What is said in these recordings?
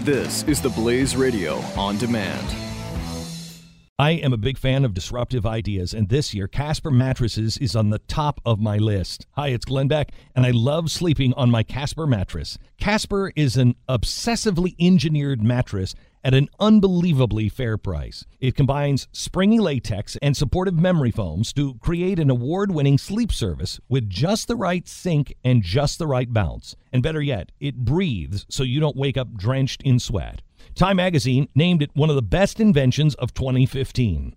This is the Blaze Radio on demand. I am a big fan of disruptive ideas, and this year Casper Mattresses is on the top of my list. Hi, it's Glenn Beck, and I love sleeping on my Casper mattress. Casper is an obsessively engineered mattress at an unbelievably fair price. It combines springy latex and supportive memory foams to create an award winning sleep service with just the right sink and just the right bounce. And better yet, it breathes so you don't wake up drenched in sweat. Time magazine named it one of the best inventions of 2015.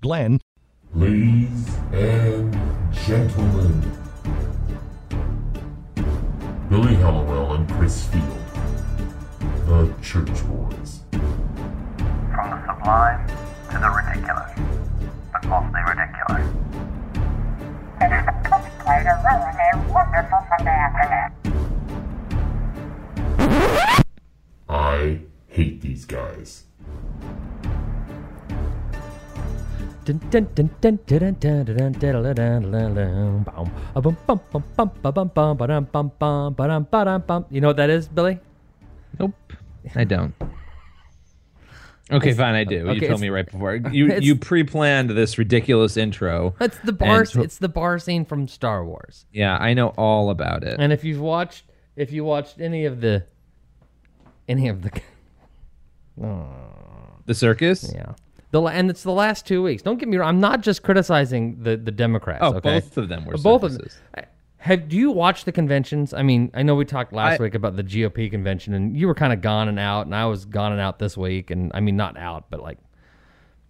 casper.com/glenn Ladies and gentlemen, Billy Hallowell and Chris Field, the Church Boys. From the sublime to the ridiculous, but mostly ridiculous. It is a play to ruin a wonderful Sunday afternoon. I hate these guys. You know what that is, Billy? Nope, I don't. Okay, fine, I do. okay, you told me right before. You you pre-planned this ridiculous intro. It's the bar. So- it's the bar scene from Star Wars. Yeah, I know all about it. And if you've watched, if you watched any of the, any of the, The circus. yeah, the and it's the last two weeks. Don't get me wrong. I'm not just criticizing the the Democrats. Oh, okay? both of them were both of them. I- Have do you watched the conventions? I mean, I know we talked last I- week about the GOP convention, and you were kind of gone and out, and I was gone and out this week, and I mean not out, but like,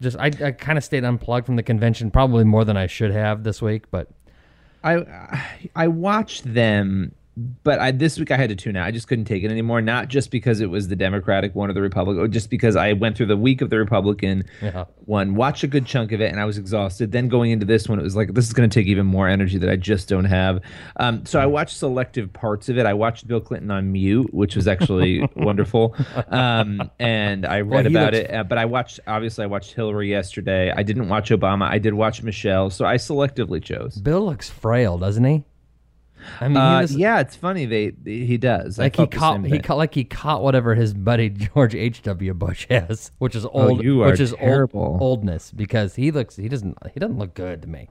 just I I kind of stayed unplugged from the convention, probably more than I should have this week, but I I watched them, but I this week I had to tune out. I just couldn't take it anymore. Not just because it was the Democratic one or the Republican, or just because I went through the week of the Republican Yeah. one, watched a good chunk of it, and I was exhausted. Then going into this one, it was like this is going to take even more energy that I just don't have. Um, so I watched selective parts of it. I watched Bill Clinton on mute, which was actually wonderful, um, and I read he about looks- it. Uh, but I watched obviously I watched Hillary yesterday. I didn't watch Obama. I did watch Michelle. So I selectively chose. Bill looks frail, doesn't he? I mean, Uh, was, yeah, it's funny. They he does. Like he caught he caught like he caught whatever his buddy George H. W. Bush has, which is old. Oh, which is old- oldness because he looks he doesn't he doesn't look good to me.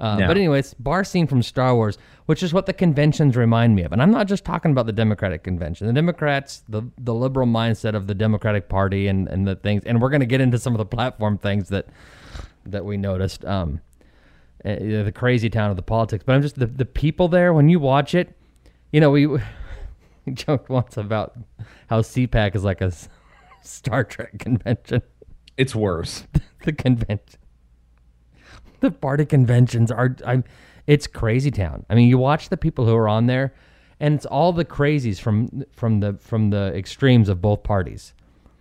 Uh, No. But anyways, bar scene from Star Wars, which is what the conventions remind me of, and I'm not just talking about the Democratic convention. The Democrats, the the liberal mindset of the Democratic Party, and and the things, and we're going to get into some of the platform things that that we noticed. Um, uh, the crazy town of the politics. But I'm just the the people there when you watch it. You know, we, we joked once about how CPAC is like a Star Trek convention. It's worse. the convention, the party conventions are. I'm. It's crazy town. I mean, you watch the people who are on there, and it's all the crazies from from the from the extremes of both parties.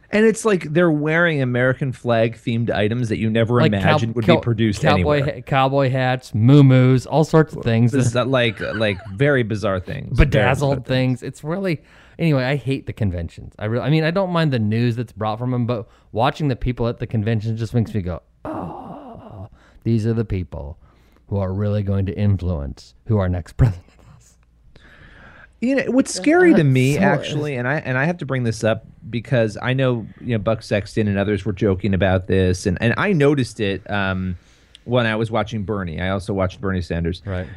And it's like they're wearing American flag themed items that you never cow- imagined would cow- be produced cowboy anywhere. ha- cowboy hats, moo all sorts of things. This is uh, like like very bizarre things. bedazzled Very- things. It's really anyway. I hate the conventions. I really, I mean, I don't mind the news that's brought from them, but watching the people at the conventions just makes me go, oh, these are the people who are really going to influence who our next president. You know what's scary to me actually, and I and I have to bring this up because I know you know Buck Sexton and others were joking about this, and and I noticed it um, when I was watching Bernie. I also watched Bernie Sanders. Right.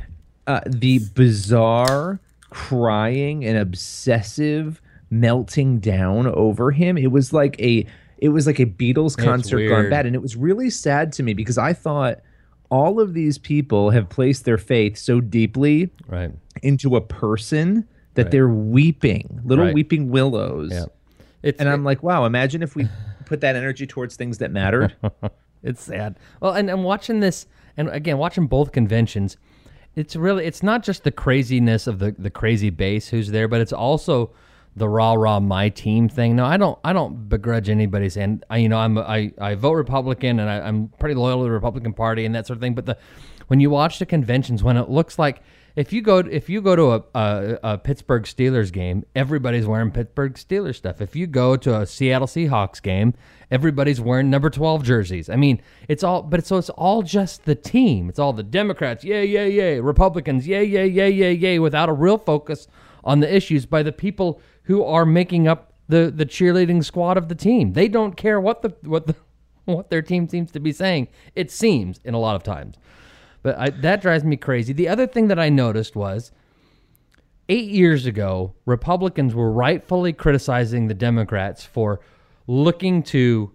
uh, the bizarre crying and obsessive melting down over him. It was like a it was like a Beatles concert gone bad, and it was really sad to me because I thought all of these people have placed their faith so deeply Right. into a person that they're weeping, little Right. weeping willows. Yeah. It's, And I'm like, wow, imagine if we put that energy towards things that mattered. It's sad. Well, and, I'm watching this, and again, watching both conventions, it's really, it's not just the craziness of the, the crazy base who's there, but it's also the rah rah my team thing. No, I don't. I don't begrudge anybody saying I, you know, I'm I, I vote Republican and I, I'm pretty loyal to the Republican Party and that sort of thing. But the when you watch the conventions, when it looks like if you go if you go to a, a, a Pittsburgh Steelers game, everybody's wearing Pittsburgh Steelers stuff. If you go to a Seattle Seahawks game, everybody's wearing number twelve jerseys. I mean, it's all but it's, so it's all just the team. It's all the Democrats, yay, yay, yay, Republicans, yay, yay, yay, yay, yay, without a real focus on the issues by the people who are making up the the cheerleading squad of the team. They don't care what the what the what their team seems to be saying. It seems in a lot of times. But I, that drives me crazy. The other thing that I noticed was eight years ago, Republicans were rightfully criticizing the Democrats for looking to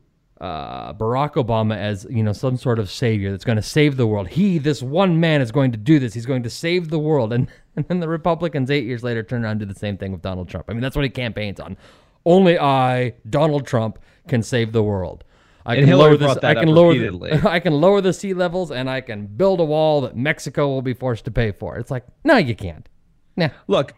uh, Barack Obama as you know some sort of savior that's going to save the world. He, this one man, is going to do this. He's going to save the world. And and then the Republicans eight years later turn around and do the same thing with Donald Trump. I mean, that's what he campaigns on. Only I, Donald Trump, can save the world. I And can Hillary lower this. I can lower. The, I can lower the sea levels, and I can build a wall that Mexico will be forced to pay for. It's like, no, you can't. Nah. Look,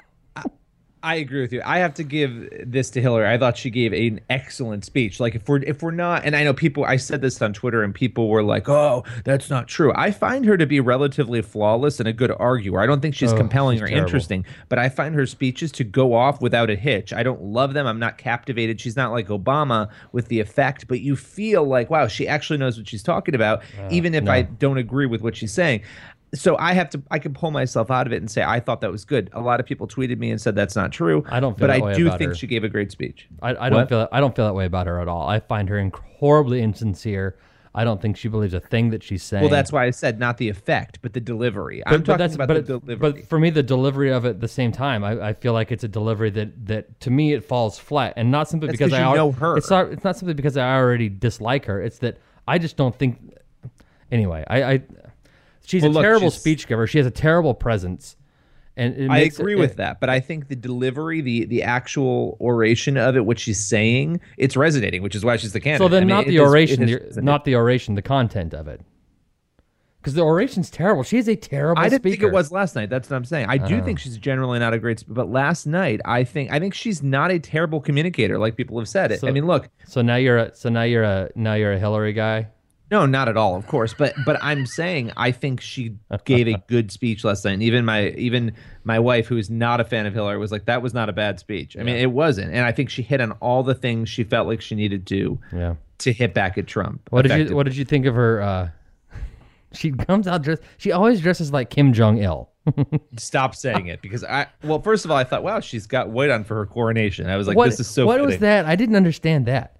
I, agree with you. I have to give this to Hillary. I thought she gave an excellent speech. Like if we're if we're not, and I know people. I said this on Twitter, and people were like, "Oh, that's not true." I find her to be relatively flawless and a good arguer. I don't think she's Oh, compelling she's or terrible. interesting, but I find her speeches to go off without a hitch. I don't love them. I'm not captivated. She's not like Obama with the effect, but you feel like, wow, she actually knows what she's talking about, even if I don't agree with what she's saying. So I have to, I can pull myself out of it and say I thought that was good. A lot of people tweeted me and said that's not true. I don't feel but I do think her. she gave a great speech. I, I don't feel I don't feel that way about her at all. I find her horribly insincere. I don't think she believes a thing that she's saying. Well, that's why I said not the effect, but the delivery. I'm talking about but, the delivery. but for me, the delivery of it at the same time, I, I feel like it's a delivery that, that to me it falls flat, and not simply That's because 'cause I you al- know her. It's not it's not simply because I already dislike her. It's that I just don't think. Anyway, I, I she's Well, a look, terrible she's- speech giver. She has a terrible presence, and it I agree it, with it- that, but I think the delivery, the the actual oration of it, what she's saying, it's resonating, which is why she's the candidate. So then, I mean, not the is- oration, is the, not the oration, the content of it. Because the oration's terrible. She is a terrible. I didn't speaker. Think it was last night. That's what I'm saying. I do think she's generally not a great, but last night I think I think she's not a terrible communicator, like people have said it. So- I mean, look, So now you're a so now you're a now you're a Hillary guy. No, not at all, of course, but but I'm saying I think she gave a good speech last night. And even my even my wife, who is not a fan of Hillary, was like, "That was not a bad speech." I mean, it wasn't, and I think she hit on all the things she felt like she needed to Yeah. to hit back at Trump. What did you. What did you think of her? Uh, she comes out dressed. She always dresses like Kim Jong Il. Stop saying it because I well, first of all, I thought, wow, she's got white on for her coronation. I was like, what, this is so. What was that? I didn't understand that.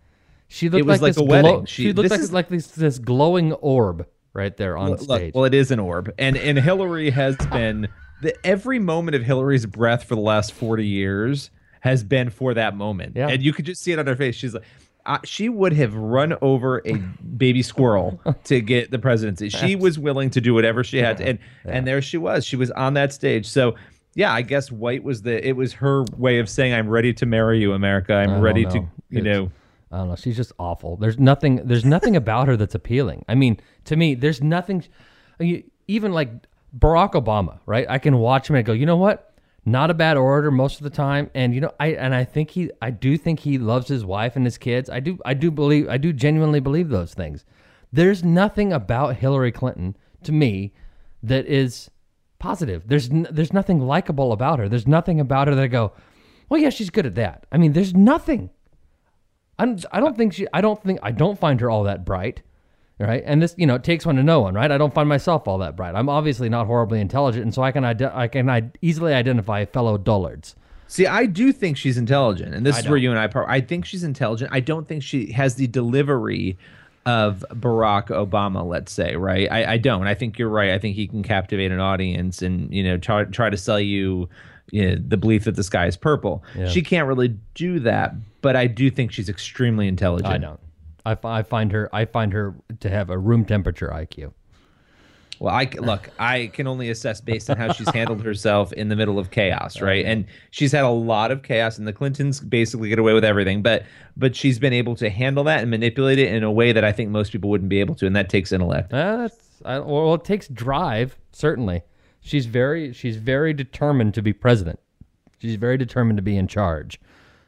She looked was like this a wedding. glow- She- She, looked like is- like this this glowing orb right there on Look, stage. well, it is an orb, and and Hillary has been the every moment of Hillary's breath for the last forty years has been for that moment, Yeah. and you could just see it on her face. She's like. She would have run over a baby squirrel to get the presidency. She was willing to do whatever she had, to, and and there she was. She was on that stage. So yeah, I guess white was the. It was her way of saying, "I'm ready to marry you, America. I'm ready to, you It's- know." I don't know. She's just awful. There's nothing. There's nothing about her that's appealing. I mean, to me, there's nothing. Even like Barack Obama, right? I can watch him and go, you know what? Not a bad orator most of the time, and you know, I and I think he, I do think he loves his wife and his kids. I do, I do believe, I do genuinely believe those things. There's nothing about Hillary Clinton to me that is positive. There's n- there's nothing likable about her. There's nothing about her that I go, well, yeah, she's good at that. I mean, there's nothing. I'm, I don't think she. I don't think. I don't find her all that bright, right? And this, you know, it takes one to know one, right? I don't find myself all that bright. I'm obviously not horribly intelligent, and so I can ide- I can I easily identify fellow dullards. See, I do think she's intelligent, and this I is where you and I part. I think she's intelligent. I don't think she has the delivery of Barack Obama. Let's say, right? I, I don't. I think you're right. I think he can captivate an audience and you know try try to sell you, you know, the belief that the sky is purple. She can't really do that, but I do think she's extremely intelligent. I don't. I, I find her. I find her to have a room temperature IQ. Well, I look. I can only assess based on how she's handled herself in the middle of chaos, right? And she's had a lot of chaos, and the Clintons basically get away with everything. But but she's been able to handle that and manipulate it in a way that I think most people wouldn't be able to, and that takes intellect. Uh, that's I, well, it takes drive. Certainly, she's very she's very determined to be president. She's very determined to be in charge.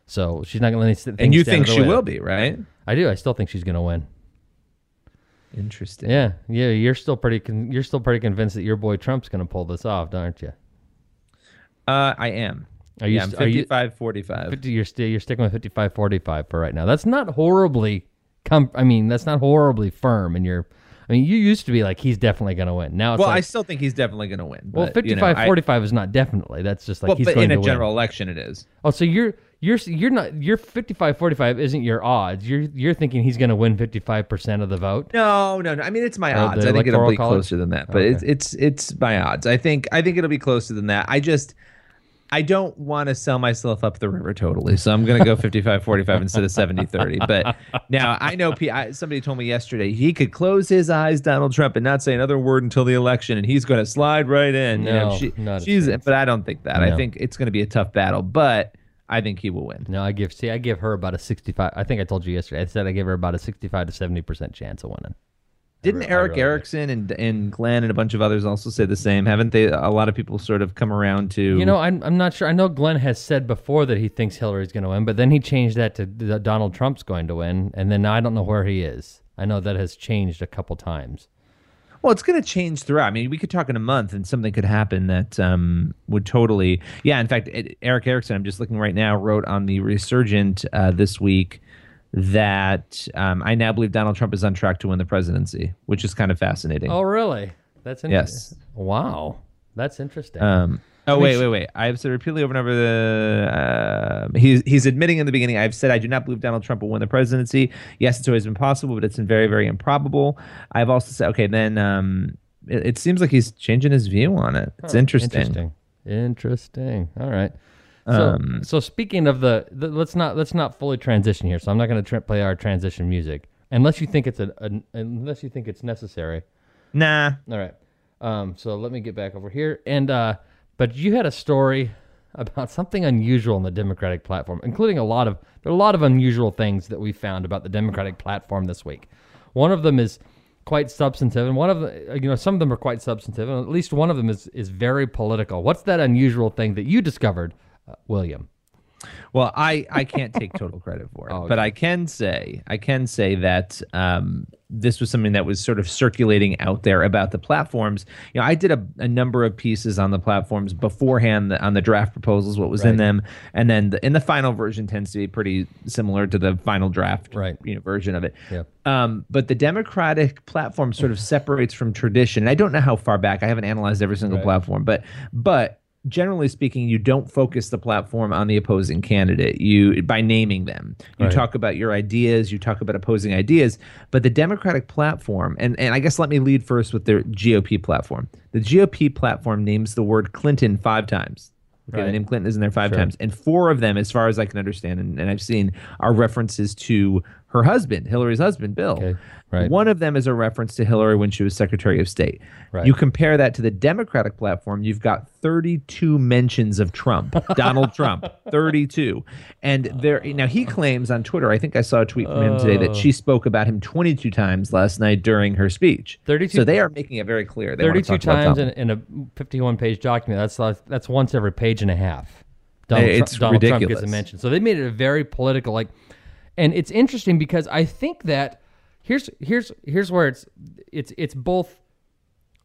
So she's not going to let things And you think she way. will be, right? I do. I still think she's going to win. Interesting. Yeah, yeah. You're still pretty. Con- you're still pretty convinced that your boy Trump's going to pull this off, aren't you? Uh, I am. Are you yeah, I'm st- you- 55 45. 50, you're still you're sticking with 55 45 for right now. That's not horribly com- I mean, that's not horribly firm and you're I mean, you used to be like he's definitely going to win. Now it's Well, I still think he's definitely going to win. well, but, 55 you know, I- 45 is not definitely. That's just like well, he's but going in a general win. election, it is. Oh, so you're you're you're not your 55 45 isn't your odds. You're you're thinking he's going to win 55% of the vote. No, no, no. I mean, it's my odds. I think it'll be College? closer than that, but Okay. it's it's it's my odds. I think I think it'll be closer than that. I just I don't want to sell myself up the river totally, so I'm going to go 55-45 instead of 70-30. But now I know P- I, somebody told me yesterday he could close his eyes, Donald Trump, and not say another word until the election, and he's going to slide right in. you know, No, she, not she's, but I don't think that. I think it's going to be a tough battle, but I think he will win. No, I give see I give her about a 65 I think I told you yesterday. I said I give her about a 65 to 70% chance of winning. Didn't re- I Erick really. Erickson and and Glenn and a bunch of others also say the same? Haven't they? A lot of people sort of come around to You know, I'm, I'm not sure. I know Glenn has said before that he thinks Hillary's going to win, but then he changed that to that Donald Trump's going to win, and then I don't know where he is. I know that has changed a couple times. Well, it's going to change throughout. I mean, we could talk in a month, and something could happen that um, would totally. Yeah, in fact, Erick Erickson, I'm just looking right now, wrote on the Resurgent uh, this week that um, I now believe Donald Trump is on track to win the presidency, which is kind of fascinating. Oh, really? That's interesting. Yes. Wow, that's interesting. Um, oh wait, wait, wait! I have said repeatedly over and over the uh, he's he's admitting in the beginning. I've said I do not believe Donald Trump will win the presidency. Yes, it's always been possible, but it's very, very improbable. I've also said okay. Then um, it, it seems like he's changing his view on it. It's interesting. Interesting. Interesting. All right. So, Um, so speaking of the, the, let's not let's not fully transition here. So I'm not going to tra- play our transition music unless you think it's a, a unless you think it's necessary. Nah, All right. Um, so let me get back over here. And uh, but you had a story about something unusual in the Democratic platform, including a lot of there are a lot of unusual things that we found about the Democratic platform this week. One of them is quite substantive, and one of the you know some of them are quite substantive, and at least one of them is is very political. What's that unusual thing that you discovered, uh, William? Well, I, I can't take total credit for it, Oh, but. I can say I can say that um, this was something that was sort of circulating out there about the platforms. You know, I did a, a number of pieces on the platforms beforehand on the draft proposals, what was in them, and then the, in the final version tends to be pretty similar to the final draft Right. you know, version of it. Yeah. Um, but the Democratic platform sort of separates from tradition. And I don't know how far back. I haven't analyzed every single Right. platform, but but generally speaking, you don't focus the platform on the opposing candidate. You by naming them, you Right. talk about your ideas, you talk about opposing ideas. But the Democratic platform, and and I guess let me lead first with their GOP platform. The GOP platform names the word Clinton five times. Okay, Right. the name Clinton is in there five Sure. times, and four of them, as far as I can understand, and, and I've seen, are references to her husband, Hillary's husband, Bill. Okay, right. One of them is a reference to Hillary when she was Secretary of State. Right. You compare that to the Democratic platform, you've got 32 mentions of Trump, Donald Trump, 32. And there now he claims on Twitter, I think I saw a tweet from him today that she oh. spoke about him 22 times last night during her speech. 32 So they are making it very clear. They wanna 32 talk times in, in a 51 page document. That's like- that's once every page and a half. Donald, it's Donald Trump gets a mention. So they made it a very political like and it's interesting because I think that here's here's here's where it's it's it's both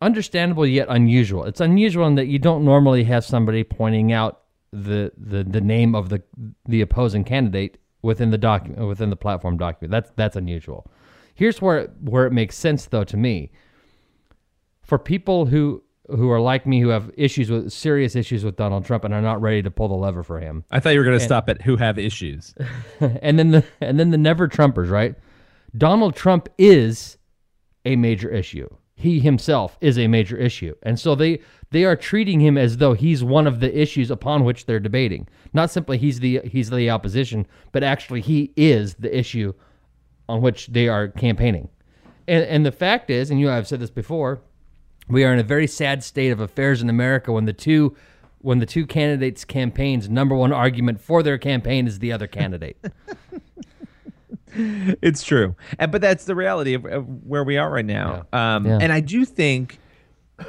understandable yet unusual. It's unusual in that you don't normally have somebody pointing out the the, the name of the the opposing candidate within the document within the platform document. That's that's unusual. Here's where where it makes sense though to me. For people who who are like me who have issues with serious issues with Donald Trump and are not ready to pull the lever for him. I thought you were going to stop at who have issues. and then the and then the never Trumpers, right? Donald Trump is a major issue. He himself is a major issue. And so they they are treating him as though he's one of the issues upon which they're debating. Not simply he's the he's the opposition, but actually he is the issue on which they are campaigning. And and the fact is, and you have said this before, we are in a very sad state of affairs in America when the two when the two candidates' campaigns number one argument for their campaign is the other candidate. it's true, and, but that's the reality of, of where we are right now. Um, Yeah. And I do think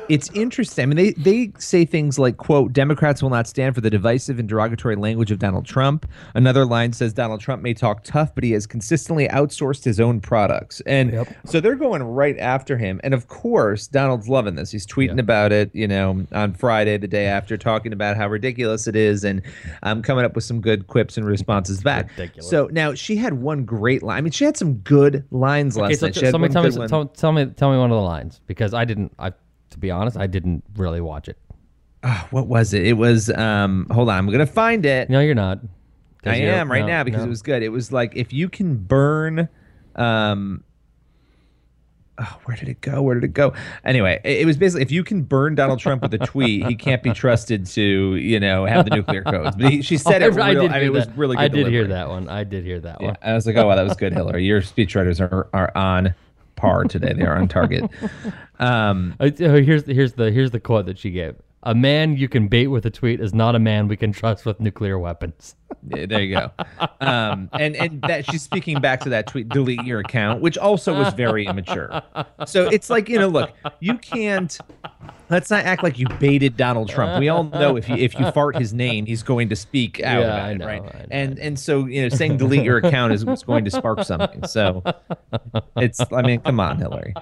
it's interesting. I mean, they they say things like, "quote Democrats will not stand for the divisive and derogatory language of Donald Trump." Another line says Donald Trump may talk tough, but he has consistently outsourced his own products, and so they're going right after him. And of course, Donald's loving this. He's tweeting about it, you know, on Friday, the day after, talking about how ridiculous it is, and I'm um, coming up with some good quips and responses back. Ridiculous. So now she had one great line. I mean, she had some good lines last so night. Somebody tell me, tell, tell me, tell me one of the lines because I didn't. I, to be honest, I didn't really watch it. what was it? It was um hold on, I'm gonna find it. No, you're not. I you're- am right no, now because no. it was good. It was like if you can burn um oh, where did it go? Where did it go? Anyway, it, it was basically if you can burn Donald Trump with a tweet, he can't be trusted to, you know, have the nuclear codes. But he, she said it. Oh, I real- did I mean, it was really good. I did hear that one. I did hear that Yeah, one. I was like, oh wow, that was good, Hillary. Your speechwriters are are on par today. They are on target. Um, oh, here's the, here's the here's the quote that she gave. A man you can bait with a tweet is not a man we can trust with nuclear weapons. Yeah, there you go. Um, and and that she's speaking back to that tweet, delete your account, which also was very immature. So it's like you know, look, you can't. Let's not act like you baited Donald Trump. We all know if you if you fart his name, he's going to speak out Yeah, about I it, know, right? Know. And and so you know, saying delete your account is what's going to spark something. So it's. I mean, come on, Hillary.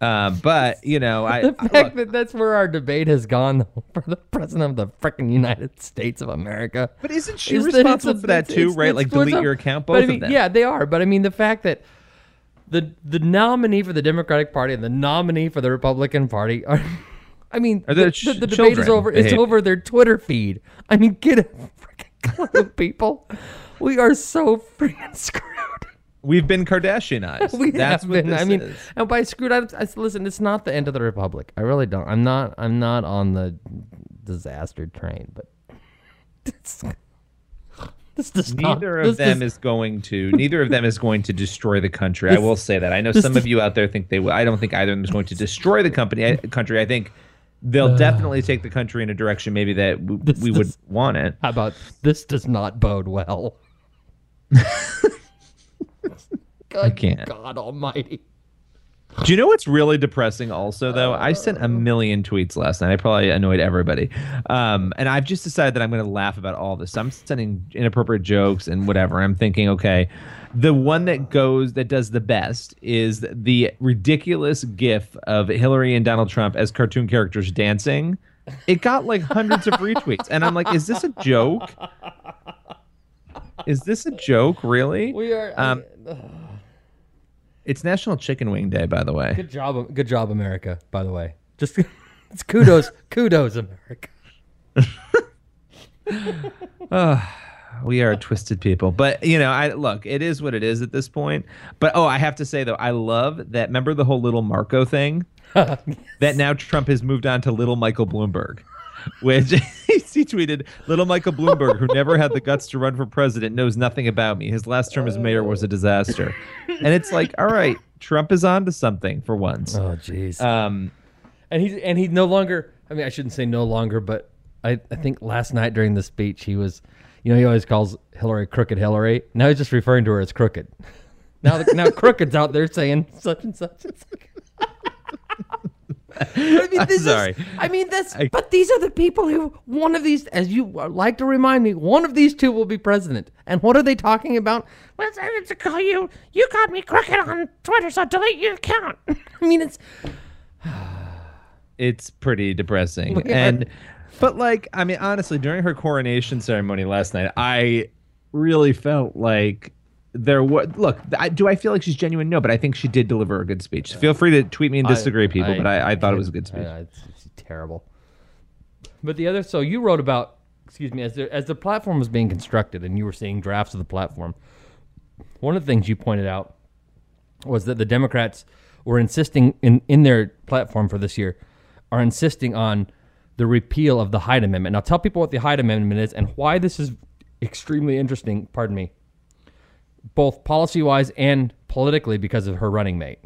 Um, but you know, I The look, fact that that's where our debate has gone for the president of the freaking United States of America. But isn't she is responsible a- for that too, right? Like delete your account, But both I mean, of them. Yeah, they are. But I mean, the fact that the the nominee for the Democratic Party and the nominee for the Republican Party are. I mean, the, the, the debate is over. It's over their Twitter feed. I mean, get a freaking clue, people. We are so freaking screwed. We've been Kardashianized. We That's what been. this I mean, is. and by screwed, I, I listen. It's not the end of the republic. I really don't. I'm not. I'm not on the disaster train. But this, this does not. neither of this them does- is going to neither of them is going to destroy the country. I will say that. I know some of you out there think they will. I don't think either of them is going to destroy the company I- country. I think they'll uh. definitely take the country in a direction maybe that w- This we would want it. How about this? Does not bode well. Good can't. God Almighty. Do you know what's really depressing also though? I sent a million tweets last night. I probably annoyed everybody. Um, and I've just decided that I'm going to laugh about all this. I'm sending inappropriate jokes and whatever. I'm thinking, okay, the one that goes that does the best is the ridiculous gif of Hillary and Donald Trump as cartoon characters dancing. It got like hundreds of retweets. And I'm like, is this a joke? Is this a joke, really? We are. Um, It's National Chicken Wing Day, by the way. good job. Good job, America. By the way, just it's kudos. kudos, America. Ah, we are twisted people. But, you know, I look, it is what it is at this point. But oh, I have to say though, I love that remember the whole little Marco thing? that now Trump has moved on to little Michael Bloomberg. Which he tweeted, Little Michael Bloomberg, who never had the guts to run for president, knows nothing about me. His last term as mayor was a disaster. And it's like, all right, Trump is on to something for once. Oh, jeez. Um, and he's and he no longer. I mean, I shouldn't say no longer, but I, I think last night during the speech he was, you know, he always calls Hillary crooked Hillary. Now he's just referring to her as crooked. Now, now crooked's out there saying such and such. and like, I mean, this sorry. Is, I mean, that's. I- but these are the people who one of these, as you like to remind me, one of these two will be president. And what are they talking about? Well, it's, it's to call you. You called me crooked on Twitter, so delete your account. I mean, it's. it's pretty depressing. Oh we are- And but like I mean honestly during her coronation ceremony last night I really felt like there was look I, do I feel like she's genuine no but I think she did deliver a good speech. Feel free to tweet me and disagree people but I, I thought it was a good speech. I- it's, it's terrible. But the other, so you wrote about, excuse me, as the as the platform was being constructed, and you were seeing drafts of the platform. One of the things you pointed out was that the Democrats were insisting in in their platform for this year are insisting on the repeal of the Hyde Amendment. Now, tell people what the Hyde Amendment is and why this is extremely interesting. Pardon me, both policy wise and politically because of her running mate.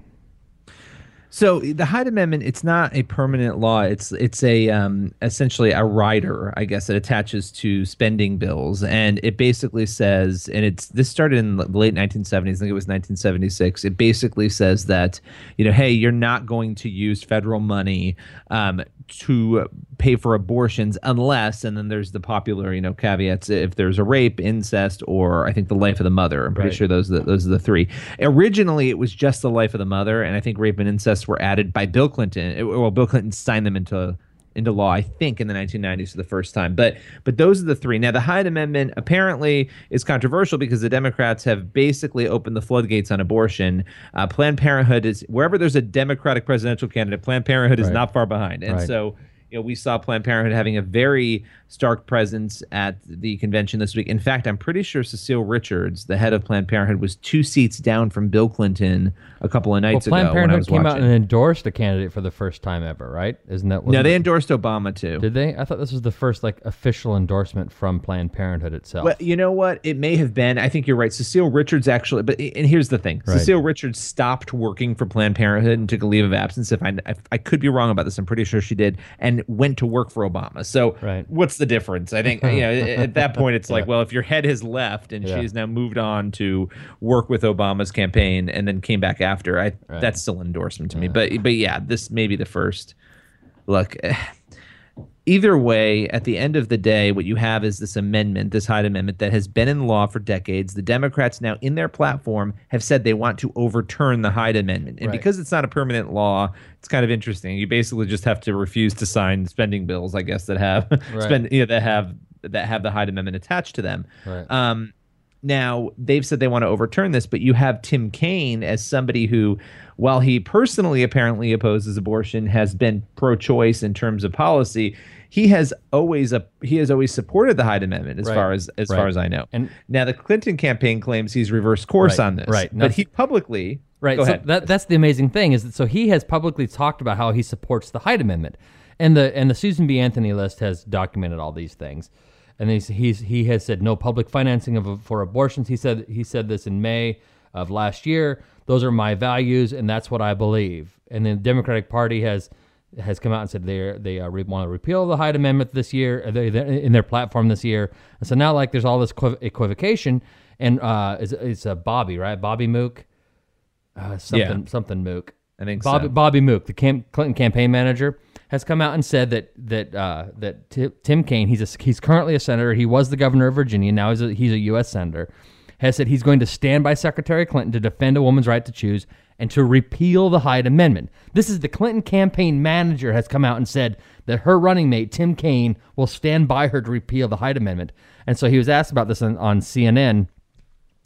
So the Hyde Amendment, it's not a permanent law. It's it's a um, essentially a rider, I guess, it attaches to spending bills, and it basically says, and it's this started in the late 1970s. I think it was 1976. It basically says that you know, hey, you're not going to use federal money um, to pay for abortions unless, and then there's the popular you know caveats if there's a rape, incest, or I think the life of the mother. I'm pretty Right. sure those are the, those are the three. Originally, it was just the life of the mother, and I think rape and incest were added by Bill Clinton. It- well, Bill Clinton signed them into into law, I think, in the 1990s for the first time. But but those are the three. Now, the Hyde Amendment apparently is controversial because the Democrats have basically opened the floodgates on abortion. Uh, Planned Parenthood is wherever there's a Democratic presidential candidate, Planned Parenthood is Right. not far behind, and Right. so you know, we saw Planned Parenthood having a very stark presence at the convention this week. In fact, I'm pretty sure Cecile Richards, the head of Planned Parenthood, was two seats down from Bill Clinton a couple of Well, nights Planned ago when I Parenthood came out and endorsed a candidate for the first time ever, right? Isn't that no, they it- endorsed Obama too. Did they? I thought this was the first like official endorsement from Planned Parenthood itself. Well, you know what? It may have been. I think you're right. Cecile Richards actually, but and here's the thing: Right. Cecile Richards stopped working for Planned Parenthood and took a leave of absence. If I, I, I could be wrong about this, I'm pretty sure she did, and went to work for Obama. So, Right. what's the difference? I think you know at that point it's like, Yeah. well, if your head has left and Yeah. she has now moved on to work with Obama's campaign and then came back after, I Right. that's still an endorsement to me. But but yeah, this may be the first. Look. Either way, at the end of the day, what you have is this amendment, this Hyde Amendment, that has been in law for decades. The Democrats now, in their platform, have said they want to overturn the Hyde Amendment. And Right. because it's not a permanent law, it's kind of interesting. You basically just have to refuse to sign spending bills, I guess, that have spend, you know, that have that have the Hyde Amendment attached to them. Right. Um, now they've said they want to overturn this, but you have Tim Kaine as somebody who, while he personally apparently opposes abortion, has been pro-choice in terms of policy. He has always a he has always supported the Hyde Amendment as Right. far as as Right. far as I know. And- now the Clinton campaign claims he's reversed course Right. on this, Right. But he publicly Right. Go so ahead. that that's the amazing thing is that so he has publicly talked about how he supports the Hyde Amendment, and the and the Susan B. Anthony list has documented all these things, and he's, he's he has said no public financing of for abortions. He said he said this in May of last year. Those are my values, and that's what I believe. And then the Democratic Party has has come out and said they they uh, re- want to repeal the Hyde Amendment this year uh, they, in their platform this year. And so now like there's all this equiv- equivocation, and uh, it's, it's uh, Bobby right, Bobby Mook uh, something something Mook. I think Bobby so. Bobby Mook, the Cam- Clinton campaign manager, has come out and said that that uh, that Ti- Tim Kaine, he's a, he's currently a senator. He was the governor of Virginia. Now he's a, he's a U.S. senator. Has said he's going to stand by Secretary Clinton to defend a woman's right to choose and to repeal the Hyde Amendment. This is the Clinton campaign manager has come out and said that her running mate Tim Kaine will stand by her to repeal the Hyde Amendment. And so he was asked about this on, on CNN,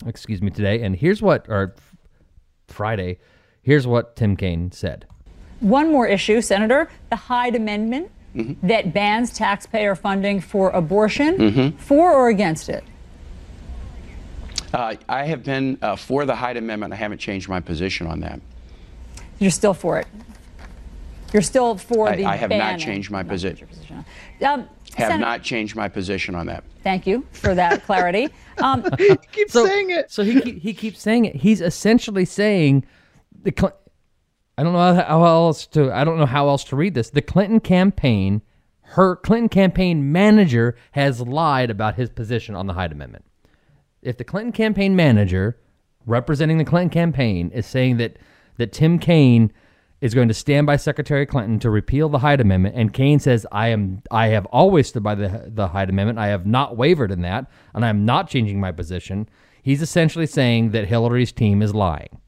excuse me, today. And here's what, or Friday. Here's what Tim Kaine said. One more issue, Senator the Hyde Amendment mm-hmm. that bans taxpayer funding for abortion. Mm-hmm. For or against it? Uh, I have been uh, for the Hyde Amendment. I haven't changed my position on that. You're still for it. You're still for I- the I have not changed my Not posi- changed position. Um, Have Sen- not changed my position on that. Thank you for that clarity. Um, keep So, saying it. so he he keeps saying it. He's essentially saying the. Cl- I don't know how, how else to. I don't know how else to read this. The Clinton campaign, her Clinton campaign manager has lied about his position on the Hyde Amendment. If the Clinton campaign manager, representing the Clinton campaign, is saying that that Tim Kaine is going to stand by Secretary Clinton to repeal the Hyde Amendment, and Kaine says, "I am, I have always stood by the the Hyde Amendment. I have not wavered in that, and I am not changing my position." He's essentially saying that Hillary's team is lying.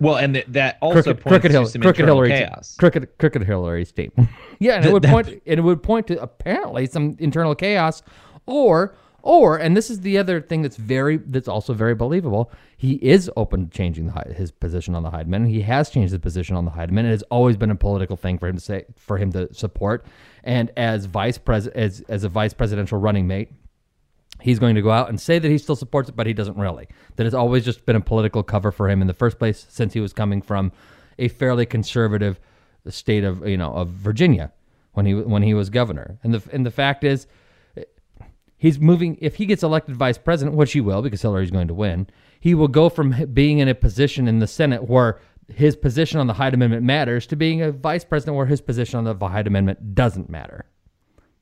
Well, and th- that also Crooked, points crooked, to Hil- some crooked chaos. crooked, crooked Hillary's team. yeah, and it would point, and it would point to apparently some internal chaos, or, or, and this is the other thing that's very, that's also very believable. He is open to changing the, his position on the Hyde Amendment. He has changed his position on the Hyde Amendment. It has always been a political thing for him to say, for him to support. And as vice president, as as a vice presidential running mate, he's going to go out and say that he still supports it, but he doesn't really. That it's always just been a political cover for him in the first place, since he was coming from a fairly conservative state of you know of Virginia when he when he was governor. And the and the fact is, he's moving. If he gets elected vice president, which he will, because Hillary's going to win, he will go from being in a position in the Senate where his position on the Hyde Amendment matters to being a vice president where his position on the Hyde Amendment doesn't matter.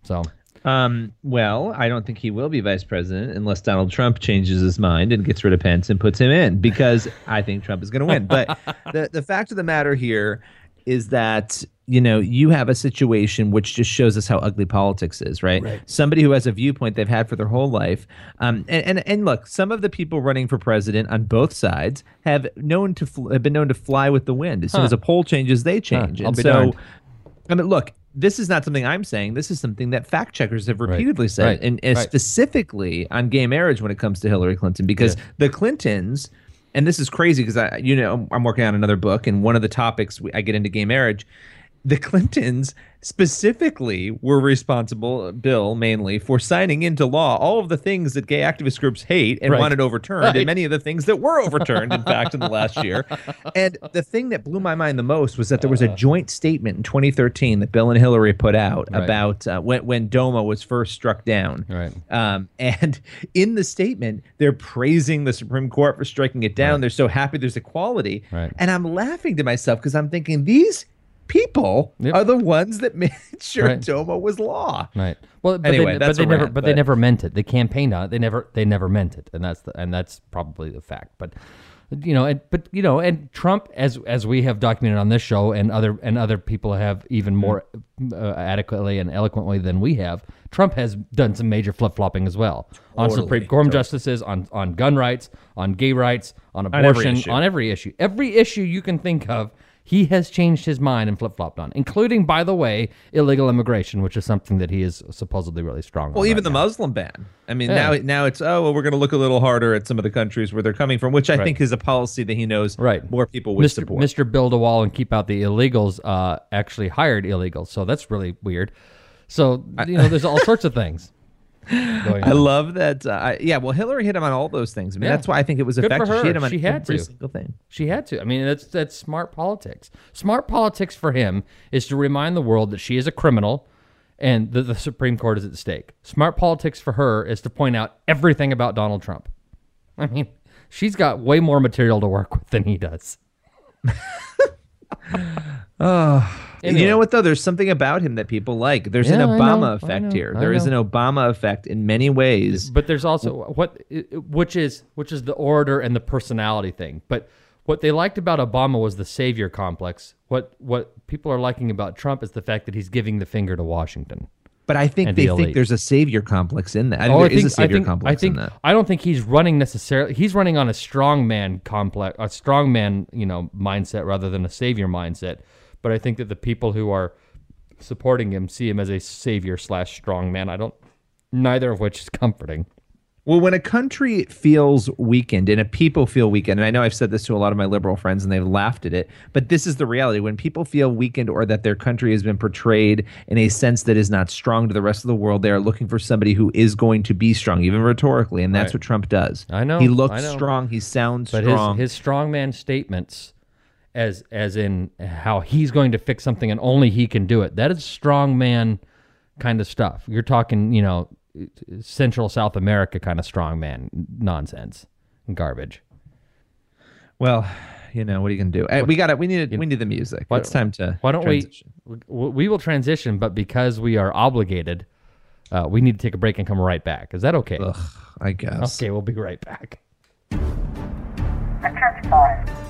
So Um, well, I don't think he will be vice president unless Donald Trump changes his mind and gets rid of Pence and puts him in because I think Trump is going to win. But the, the fact of the matter here is that, you know, you have a situation which just shows us how ugly politics is, right? Somebody who has a viewpoint they've had for their whole life. Um, and, and, and look, some of the people running for president on both sides have known to fl- have been known to fly with the wind. As soon as a poll changes, they change. I'll and so darned. I mean, look, this is not something I'm saying. This is something that fact checkers have repeatedly said, Right. and, and Right. specifically on gay marriage when it comes to Hillary Clinton, because Yeah. the Clintons, and this is crazy because I, you know, I'm working on another book, and one of the topics we, I get into gay marriage. The Clintons specifically were responsible, Bill mainly, for signing into law all of the things that gay activist groups hate and Right. wanted overturned, Right. and many of the things that were overturned, in fact, in the last year. And the thing that blew my mind the most was that there was a joint statement in 2013 that Bill and Hillary put out Right. about uh, when when DOMA was first struck down. Right. Um, and in the statement, they're praising the Supreme Court for striking it down. They're so happy there's equality. Right. And I'm laughing to myself because I'm thinking these people Yep. are the ones that made sure Right. DOMA was law. Right. Well, but Anyway, they, that's but they never, rant, but, they never meant it. They campaigned on it. They never, they never meant it, and that's the, and that's probably the fact. But you know, and, but you know, and Trump, as as we have documented on this show, and other and other people have even more uh, adequately and eloquently than we have. Trump has done some major flip flopping as well on Supreme Court justices, on on gun rights, on gay rights, on every abortion, issue. on every issue, every issue you can think of. He has changed his mind and flip flopped on, including, by the way, illegal immigration, which is something that he is supposedly really strong on. Well, even right the now. Muslim ban. I mean, Yeah. now now it's oh well, we're going to look a little harder at some of the countries where they're coming from, which I Right. think is a policy that he knows right more people would Mr. support. Mr. Build a wall and keep out the illegals uh, actually hired illegals, so that's really weird. So you know, there's all sorts of things. I love that. Uh, yeah, well, Hillary hit him on all those things. I mean, Yeah. that's why I think it was Good effective. She hit him on She had every to. single thing. She had to. I mean, that's that's smart politics. Smart politics for him is to remind the world that she is a criminal and that the Supreme Court is at stake. Smart politics for her is to point out everything about Donald Trump. I mean, she's got way more material to work with than he does. Ah, anyway. You know what though? There's something about him that people like. There's Yeah, an Obama know, effect know, here. There is an. Obama effect in many ways. But there's also what which is which is the orator and the personality thing. But what they liked about Obama was the savior complex. What what people are liking about Trump is the fact that he's giving the finger to Washington. But I think they the think there's a savior complex in that. I oh, think Oh, there I is a savior I think, complex I think, in that. I don't think he's running necessarily. He's running on a strongman complex, a strongman, you know, mindset rather than a savior mindset. But I think that the people who are supporting him see him as a savior slash strong man. I don't. Neither of which is comforting. Well, when a country feels weakened and a people feel weakened, and I know I've said this to a lot of my liberal friends and they've laughed at it, but this is the reality. When people feel weakened or that their country has been portrayed in a sense that is not strong to the rest of the world, they are looking for somebody who is going to be strong, even rhetorically, and that's Right. what Trump does. I know, He looks know. strong. He sounds strong. But strong. his his strongman statements, as as in how he's going to fix something and only he can do it. That is strongman kind of stuff. You're talking, you know, Central South America kind of strongman nonsense garbage. well, you know, what are you going to do? Eh, we got it. We need we need the music. Why- it's time to Why don't transition. we? We will transition, but because we are obligated, uh, we need to take a break and come right back. Is that okay? Ugh, I guess. Okay, we'll be right back. The Church Boys.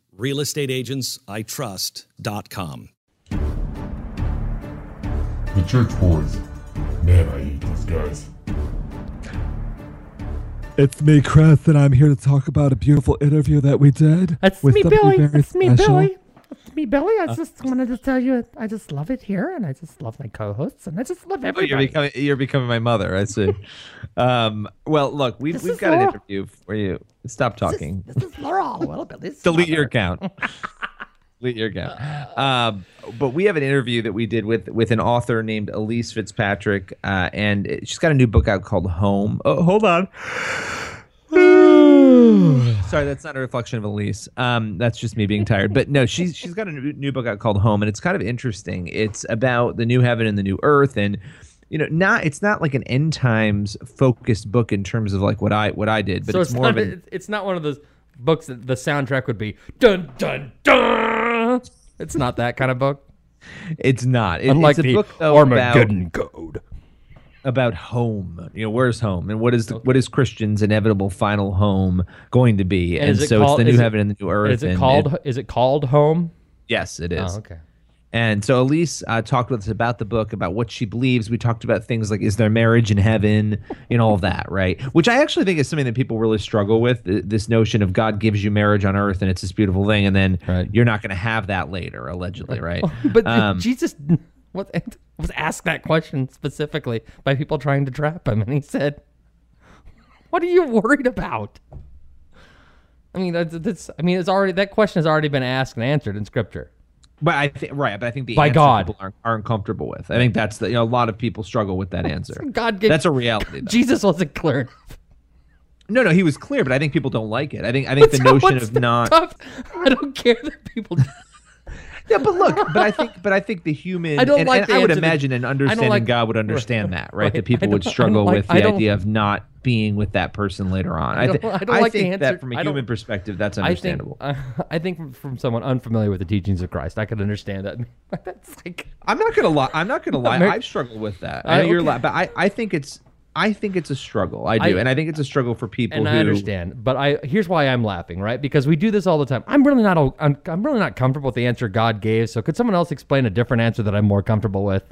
realestateagentsitrust.com. The Church Boys. Man, I hate these guys. It's me, Chris, and I'm here to talk about a beautiful interview that we did. That's with me, Billy. very That's me, special. Billy. Me, Billy. I just wanted to tell you, I just love it here, and I just love my co-hosts, and I just love Oh, you're becoming you're becoming my mother. I see. um, well, look, we've This we've is got an interview for you. Stop talking. This is Laura Allwell, Billy's Delete your account. delete your account. Um, but we have an interview that we did with with an author named Elyse Fitzpatrick, uh, and it- she's got a new book out called Home. Oh, hold on. Sorry, that's not a reflection of Elyse. Um, that's just me being tired. But no, she's she's got a new, new book out called Home, and it's kind of interesting. It's about the new heaven and the new earth, and you know, not it's not like an end times focused book in terms of like what I what I did, but so it's, it's, more not, of an it's not one of those books that the soundtrack would be dun dun dun. It's not that kind of book. It's not. It- Unlike it's a the book though, Armageddon about, Code. About home. You know, where's home, and what is the, what is Christian's inevitable final home going to be? And, it so called- it's the new it- heaven and the new earth. Is it called? is it called Home? yes, it is. Oh, okay. And so Elyse uh, talked with us about the book, about what she believes. We talked about things like, is there marriage in heaven, and all of that, right? Which I actually think is something that people really struggle with. This notion of God gives you marriage on earth, and it's this beautiful thing, and then you're not going to have that later, allegedly, right? But Um, Jesus was, was asked that question specifically by people trying to trap him, and he said, "What are you worried about?" I mean, that's, that's I mean, it's already that question has already been asked and answered in Scripture. But I think right, but I think the By God. people aren't, aren't comfortable with. I think that's the you know a lot of people struggle with that answer. God gave that's a reality. though. Jesus wasn't clear. No, no, he was clear, but I think people don't like it. I think I think the notion of the not. tough- I don't care that people. Yeah, but look, but I think, but I think the human. I don't and, like and I would imagine an understanding like- God would understand that, right? right. That people would I struggle like- with the idea of not being with that person later on. I I, don't- I don't like the think answer- that from a human perspective, that's I think understandable. uh, I think from, from someone unfamiliar with the teachings of Christ, I could understand that. That's like I'm not gonna lie. I'm not gonna lie. I've struggled with that. I I- know you're, okay. li- but I, I think it's, I think it's a struggle. I do, I- and I think it's a struggle for people and who I understand, but I here's why I'm laughing, right? Because we do this all the time. I'm really not I'm, I'm really not comfortable with the answer God gave. So could someone else explain a different answer that I'm more comfortable with?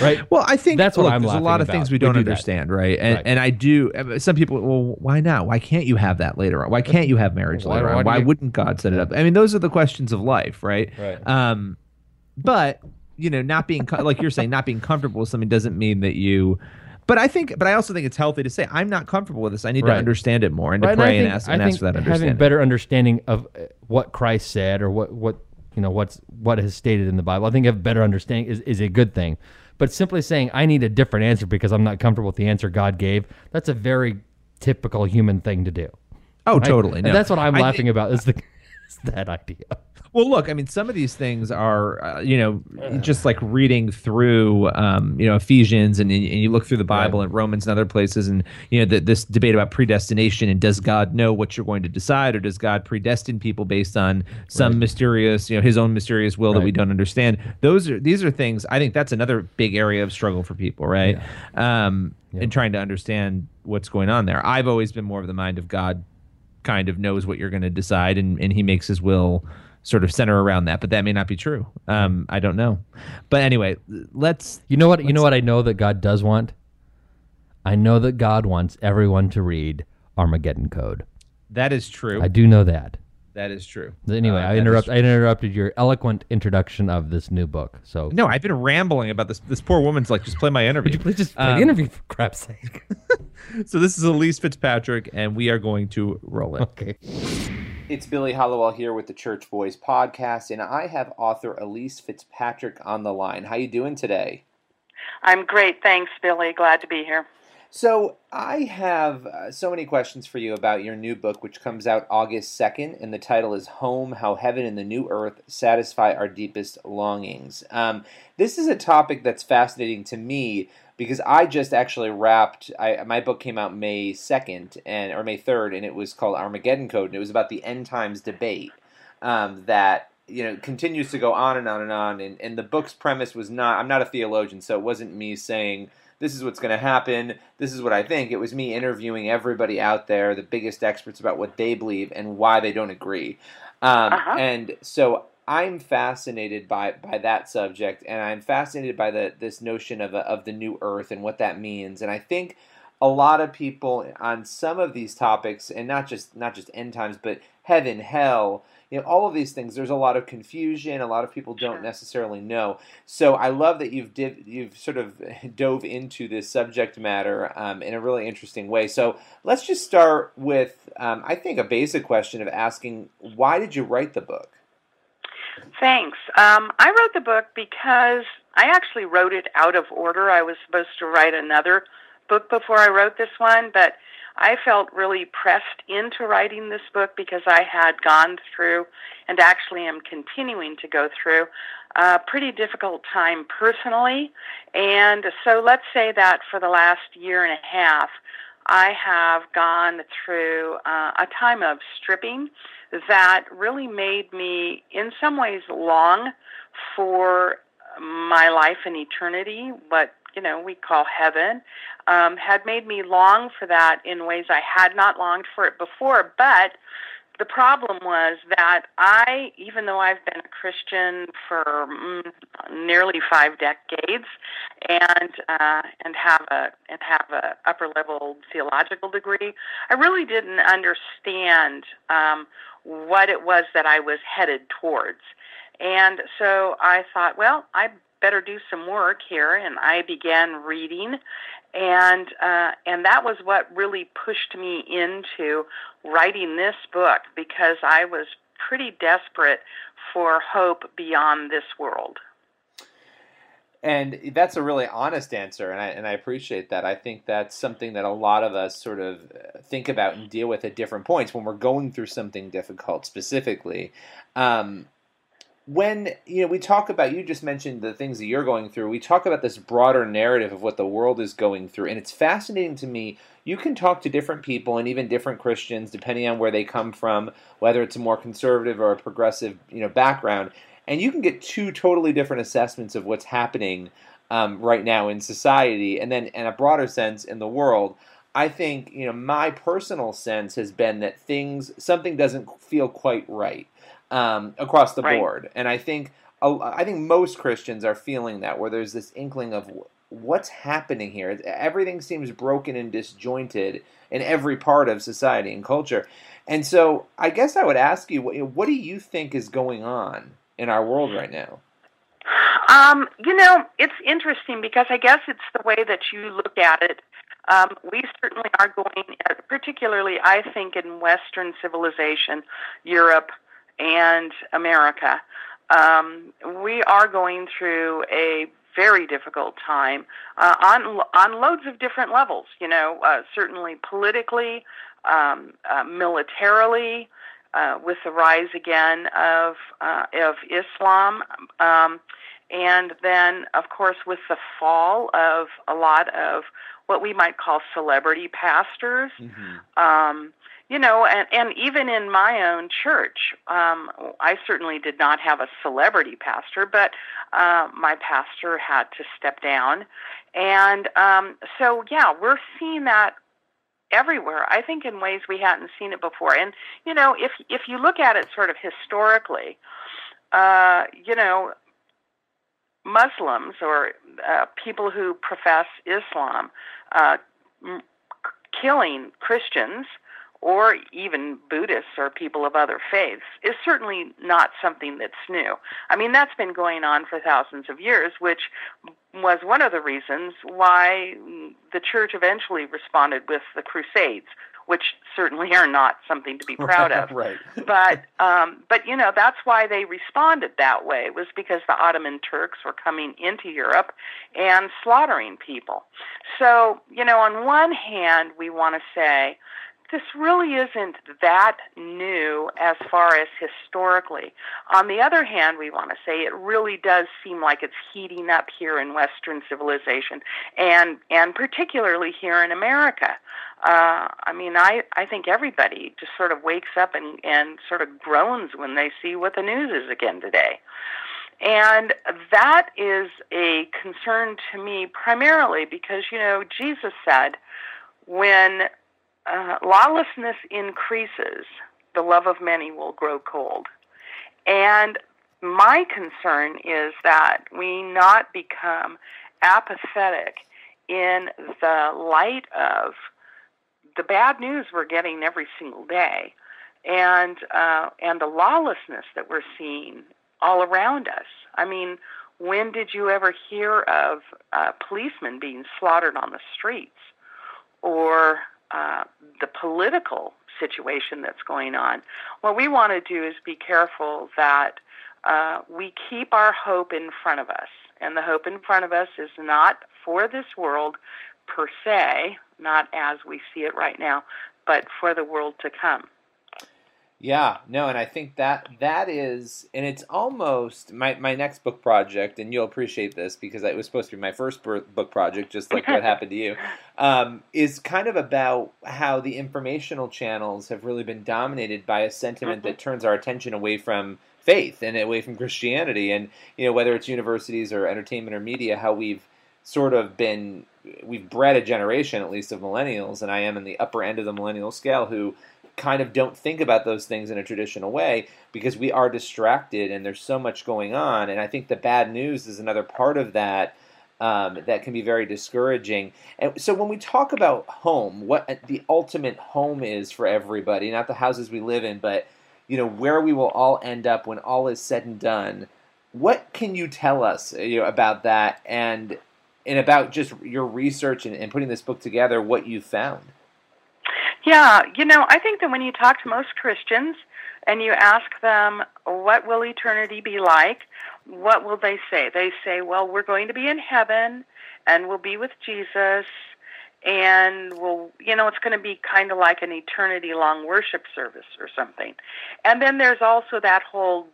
Right. Well, I think That's what look, I'm There's a lot of about. things we We don't do that. understand, right? And Right. and I do. uh, Some people, well, why not? Why can't you have that later on? Why can't you have marriage Why- later on? do Why you- wouldn't God set it up? I mean, those are the questions of life, right? Right. Um, but you know, not being like you're saying, not being comfortable with something doesn't mean that you. But I think, but I also think it's healthy to say I'm not comfortable with this. I need to understand it more and Right, to pray and, think- ask I and ask for that understanding. having better understanding of uh, what Christ said or what what you know what's what is stated in the Bible. I think a better understanding is, is a good thing. But simply saying I need a different answer because I'm not comfortable with the answer God gave, that's a very typical human thing to do. Oh, Right? totally. And that's what I'm I laughing think- about is the is that idea. Well, look, I mean, some of these things are, uh, you know, just like reading through, um, you know, Ephesians and, and you look through the Bible and Romans and other places, and you know, the, this debate about predestination and does God know what you're going to decide, or does God predestine people based on some mysterious, you know, His own mysterious will that we don't understand? Those are these are things. I think that's another big area of struggle for people, right? Um, and trying to understand what's going on there. I've always been more of the mind of God kind of knows what you're going to decide and, and he makes his will sort of center around that but that may not be true um i don't know but anyway let's You know what? You know what I know that God does want. I know that God wants everyone to read Armageddon Code. that is true I do know that. That is true Anyway, Uh, I interrupt. I interrupted your eloquent introduction of this new book. So no i've been rambling about this this poor woman's like just play my interview Would you please just play Um, the interview for crap's sake? so this is elyse fitzpatrick and we are going to roll it okay It's Billy Hallowell here with the Church Boys podcast, and I have author Elyse Fitzpatrick on the line. How you doing today? I'm great. Thanks, Billy. Glad to be here. So I have uh, so many questions for you about your new book, which comes out August second, and the title is "Home: How Heaven and the New Earth Satisfy Our Deepest Longings." Um, this is a topic that's fascinating to me because I just actually wrapped. I, my book came out May second and or May third, and it was called Armageddon Code, and it was about the end times debate um, that you know continues to go on and on and on. And, and the book's premise was not. I'm not a theologian, so it wasn't me saying this is what's going to happen. This is what I think. It was me interviewing everybody out there, the biggest experts about what they believe and why they don't agree. Um, Uh-huh. And so I'm fascinated by by that subject, and I'm fascinated by the this notion of a, of the new Earth and what that means. And I think a lot of people on some of these topics, and not just not just end times, but heaven, hell, you know, all of these things. There's a lot of confusion. A lot of people don't necessarily know. So I love that you've div- you've sort of dove into this subject matter um, in a really interesting way. So let's just start with, um, I think, a basic question of asking, why did you write the book? Thanks. Um, I wrote the book because I actually wrote it out of order. I was supposed to write another book before I wrote this one, but I felt really pressed into writing this book because I had gone through and actually am continuing to go through a pretty difficult time personally. And so let's say that for the last year and a half, I have gone through uh, a time of stripping that really made me, in some ways, long for my life in eternity, what you know we call heaven, um, had made me long for that in ways I had not longed for it before. But the problem was that I, even though I've been a Christian for mm, nearly five decades, and uh, and have a and have a upper level theological degree, I really didn't understand um, what it was that I was headed towards. And so I thought, well, I better do some work here, and I began reading, and uh, and that was what really pushed me into writing this book because I was pretty desperate for hope beyond this world. And that's a really honest answer, and I and I appreciate that. I think that's something that a lot of us sort of think about and deal with at different points when we're going through something difficult, specifically. Um, when you know we talk about, you just mentioned the things that you're going through. We talk about this broader narrative of what the world is going through, and it's fascinating to me. You can talk to different people and even different Christians, depending on where they come from, whether it's a more conservative or a progressive, you know, background and you can get two totally different assessments of what's happening um, right now in society, and then in a broader sense in the world. I think you know my personal sense has been that things something doesn't feel quite right um, across the right. board, and I think I think most Christians are feeling that where there's this inkling of what's happening here. Everything seems broken and disjointed in every part of society and culture, and so I guess I would ask you, what do you think is going on in our world right now? Um, you know, it's interesting because I guess it's the way that you look at it. Um, we certainly are going, particularly, I think, in Western civilization, Europe and America. Um, we are going through a very difficult time uh, on on loads of different levels. You know, uh, certainly politically, um, uh, militarily, uh, with the rise again of uh, of Islam, um, and then of course with the fall of a lot of what we might call celebrity pastors. Mm-hmm. Um, you know, and, and even in my own church, um, I certainly did not have a celebrity pastor, but uh, my pastor had to step down. And um, so, yeah, we're seeing that everywhere. I think in ways we hadn't seen it before. And you know, if if you look at it sort of historically, uh, you know, Muslims or uh, people who profess Islam uh, m- killing Christians or even Buddhists or people of other faiths is certainly not something that's new. I mean, that's been going on for thousands of years, which was one of the reasons why the church eventually responded with the Crusades, which certainly are not something to be proud of. right. but um, but you know that's why they responded that way was because the Ottoman Turks were coming into Europe and slaughtering people. So you know, on one hand, we want to say this really isn't that new as far as historically. On the other hand, we want to say it really does seem like it's heating up here in Western civilization, and and particularly here in America. Uh, I mean, I I think everybody just sort of wakes up and and sort of groans when they see what the news is again today. And that is a concern to me primarily because, you know, Jesus said, when uh, lawlessness increases, the love of many will grow cold. And my concern is that we not become apathetic in the light of the bad news we're getting every single day and uh, and the lawlessness that we're seeing all around us. I mean, when did you ever hear of uh, policemen being slaughtered on the streets or uh, the political situation that's going on. What we want to do is be careful that uh, we keep our hope in front of us. And the hope in front of us is not for this world per se, not as we see it right now, but for the world to come. Yeah, no, and I think that that is, and it's almost my, my next book project, and you'll appreciate this because it was supposed to be my first book project, just like what happened to you, um, is kind of about how the informational channels have really been dominated by a sentiment that turns our attention away from faith and away from Christianity, and you know whether it's universities or entertainment or media, how we've sort of been we've bred a generation at least of millennials, and I am in the upper end of the millennial scale who kind of don't think about those things in a traditional way because we are distracted and there's so much going on. And I think the bad news is another part of that. Um, that can be very discouraging. And so when we talk about home, what the ultimate home is for everybody, not the houses we live in, but you know where we will all end up when all is said and done. What can you tell us you know, about that and and about just your research and, and putting this book together? What you found? Yeah, you know, I think that when you talk to most Christians and you ask them, what will eternity be like? What will they say? They say, well, we're going to be in heaven and we'll be with Jesus and we'll, you know, it's going to be kind of like an eternity long worship service or something. And then there's also that whole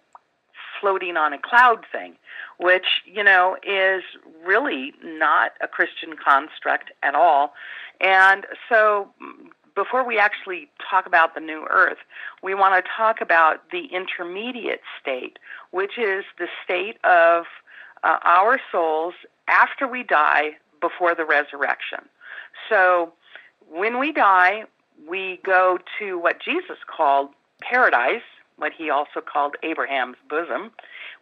floating on a cloud thing, which, you know, is really not a Christian construct at all. And so before we actually talk about the new earth, we want to talk about the intermediate state, which is the state of uh, our souls after we die before the resurrection. So when we die, we go to what Jesus called paradise, what he also called Abraham's bosom,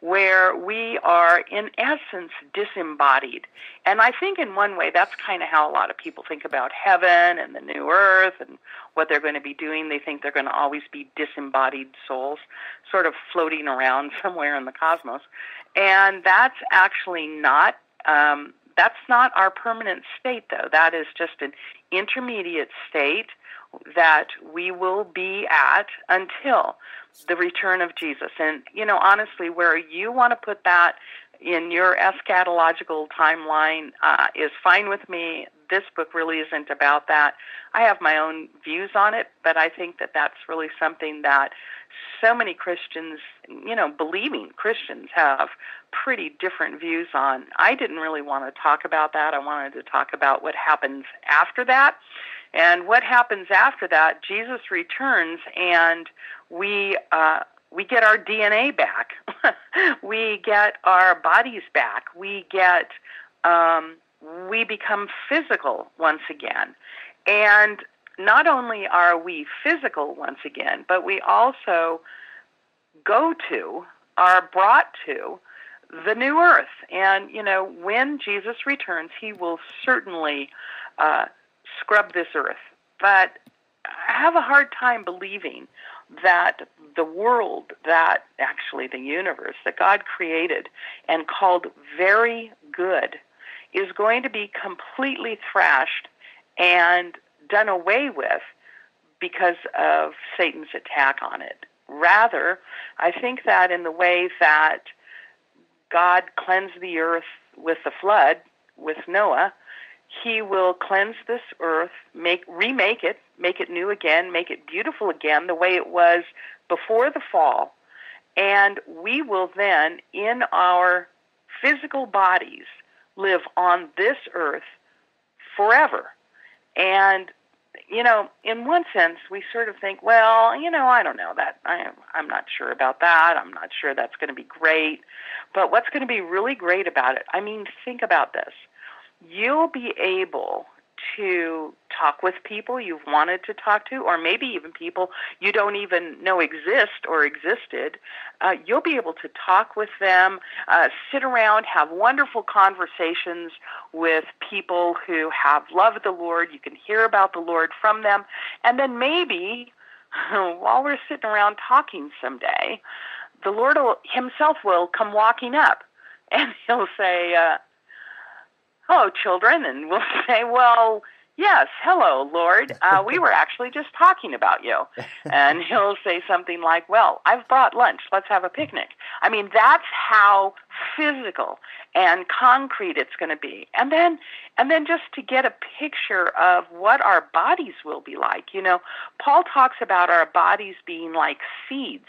where we are in essence disembodied. And I think in one way that's kind of how a lot of people think about heaven and the new earth and what they're going to be doing. They think they're going to always be disembodied souls, sort of floating around somewhere in the cosmos. And that's actually not um, that's not our permanent state though. That is just an intermediate state that we will be at until the return of Jesus. And, you know, honestly, where you want to put that in your eschatological timeline uh, is fine with me. This book really isn't about that. I have my own views on it, but I think that that's really something that so many Christians, you know, believing Christians have pretty different views on. I didn't really want to talk about that. I wanted to talk about what happens after that. And what happens after that, Jesus returns and we uh, we get our DNA back. we get our bodies back. We get um, we become physical once again. And not only are we physical once again, but we also go to, are brought to the new earth. And, you know, when Jesus returns, he will certainly uh, scrub this earth. But I have a hard time believing that the world, that actually the universe that God created and called very good, is going to be completely thrashed and done away with because of Satan's attack on it. Rather, I think that in the way that God cleansed the earth with the flood, with Noah, he will cleanse this earth, make remake it, make it new again, make it beautiful again the way it was before the fall. And we will then in our physical bodies live on this earth forever. And you know, in one sense, we sort of think, well, you know, I don't know that. I'm I'm not sure about that. I'm not sure that's going to be great. But what's going to be really great about it? I mean, think about this you'll be able to talk with people you've wanted to talk to, or maybe even people you don't even know exist or existed. Uh, you'll be able to talk with them, uh, sit around, have wonderful conversations with people who have loved the Lord. You can hear about the Lord from them. And then maybe while we're sitting around talking someday, the Lord will, Himself will come walking up and He'll say, uh, hello, children. And we'll say, well, Yes, hello, Lord. Uh, we were actually just talking about you. And he'll say something like, Well, I've brought lunch. Let's have a picnic. I mean, that's how physical and concrete it's going to be. And then, and then just to get a picture of what our bodies will be like. You know, Paul talks about our bodies being like seeds.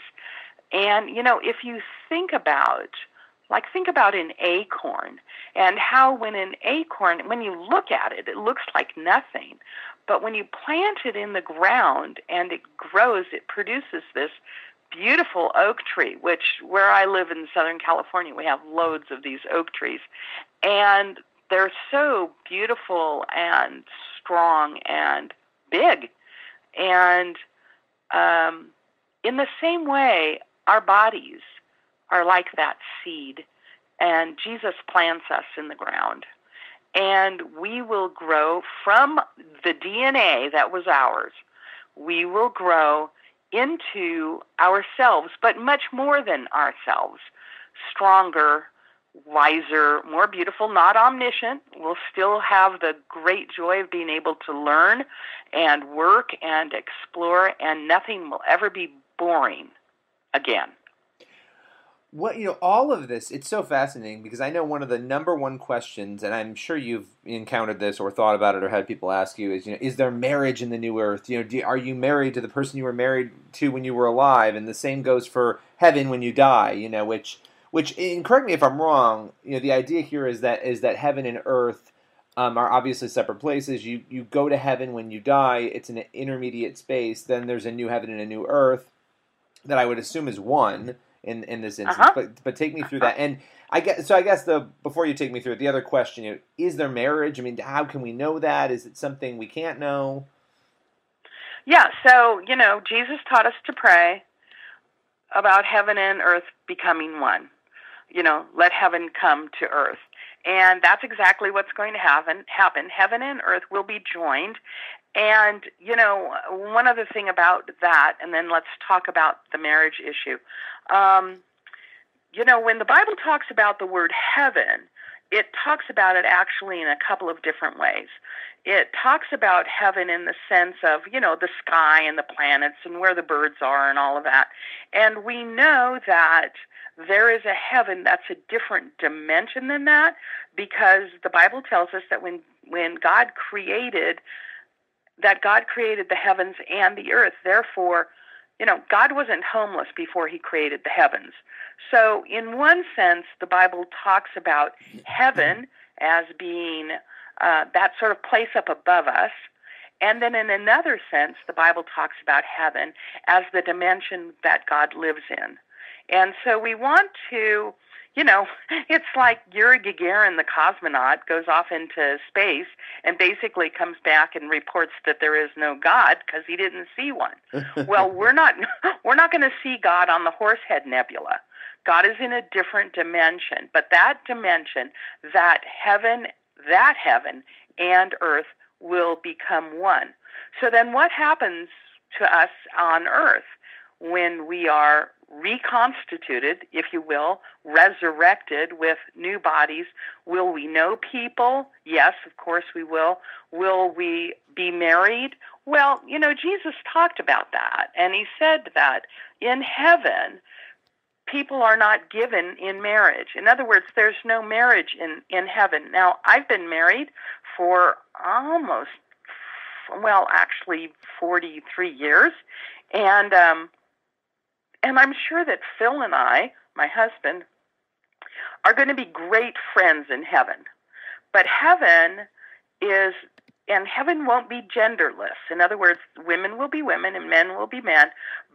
And, you know, if you think about like think about an acorn and how when an acorn, when you look at it, it looks like nothing. But when you plant it in the ground and it grows, it produces this beautiful oak tree, which where I live in Southern California, we have loads of these oak trees. And they're so beautiful and strong and big. And um, in the same way, our bodies are like that seed. And Jesus plants us in the ground. And we will grow from the DNA that was ours. We will grow into ourselves, but much more than ourselves. Stronger, wiser, more beautiful, not omniscient. We'll still have the great joy of being able to learn and work and explore, and nothing will ever be boring again what you know all of this it's so fascinating because i know one of the number one questions and i'm sure you've encountered this or thought about it or had people ask you is you know is there marriage in the new earth? You know do, are you married to the person you were married to when you were alive? And the same goes for heaven when you die you know which which correct me if i'm wrong you know the idea here is that is that heaven and earth um, are obviously separate places. You you go to heaven when you die. It's an intermediate space. Then there's a new heaven and a new earth that i would assume is one in in this instance. Uh-huh. But but take me through that. And I guess so. I guess the before you take me through it, the other question you know, is there marriage? I mean, how can we know that? Is it something we can't know? Yeah. So you know, Jesus taught us to pray about heaven and earth becoming one. You know, let heaven come to earth. And that's exactly what's going to happen. Happen. Heaven and earth will be joined, and, you know, one other thing about that, and then let's talk about the marriage issue. Um, you know, when the Bible talks about the word heaven, it talks about it actually in a couple of different ways. It talks about heaven in the sense of, you know, the sky and the planets and where the birds are and all of that. And we know that there is a heaven that's a different dimension than that because the Bible tells us that when when God created that God created the heavens and the earth. Therefore, you know, God wasn't homeless before he created the heavens. So, in one sense, the Bible talks about heaven as being uh, that sort of place up above us. And then in another sense, the Bible talks about heaven as the dimension that God lives in. And so we want to you know, it's like Yuri Gagarin, the cosmonaut, goes off into space and basically comes back and reports that there is no God because he didn't see one. well, we're not we're not going to see God on the Horsehead Nebula. God is in a different dimension, but that dimension, that heaven, that heaven and earth will become one. So then what happens to us on earth when we are reconstituted, if you will, resurrected with new bodies. Will we know people? Yes, of course we will. Will we be married? Well, you know, Jesus talked about that, and he said that in heaven, people are not given in marriage. In other words, there's no marriage in, in heaven. Now, I've been married for almost, well, actually 43 years, and um, and I'm sure that Phil and I, my husband, are going to be great friends in heaven. But heaven is, and heaven won't be genderless. In other words, women will be women and men will be men.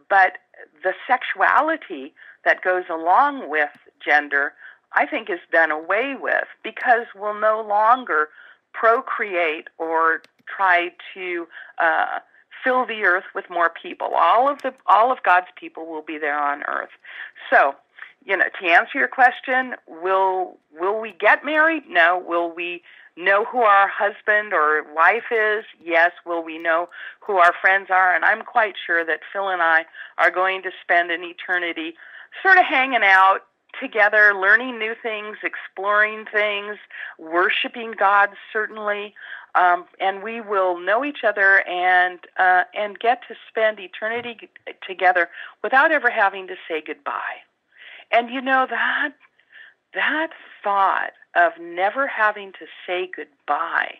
But the sexuality that goes along with gender, I think, is done away with because we'll no longer procreate or try to uh, fill the earth with more people. All of the all of God's people will be there on earth. So, you know, to answer your question, will will we get married? No. Will we know who our husband or wife is? Yes. Will we know who our friends are? And I'm quite sure that Phil and I are going to spend an eternity sort of hanging out together, learning new things, exploring things, worshiping God, certainly. Um, and we will know each other and uh, and get to spend eternity together without ever having to say goodbye. And you know that that thought of never having to say goodbye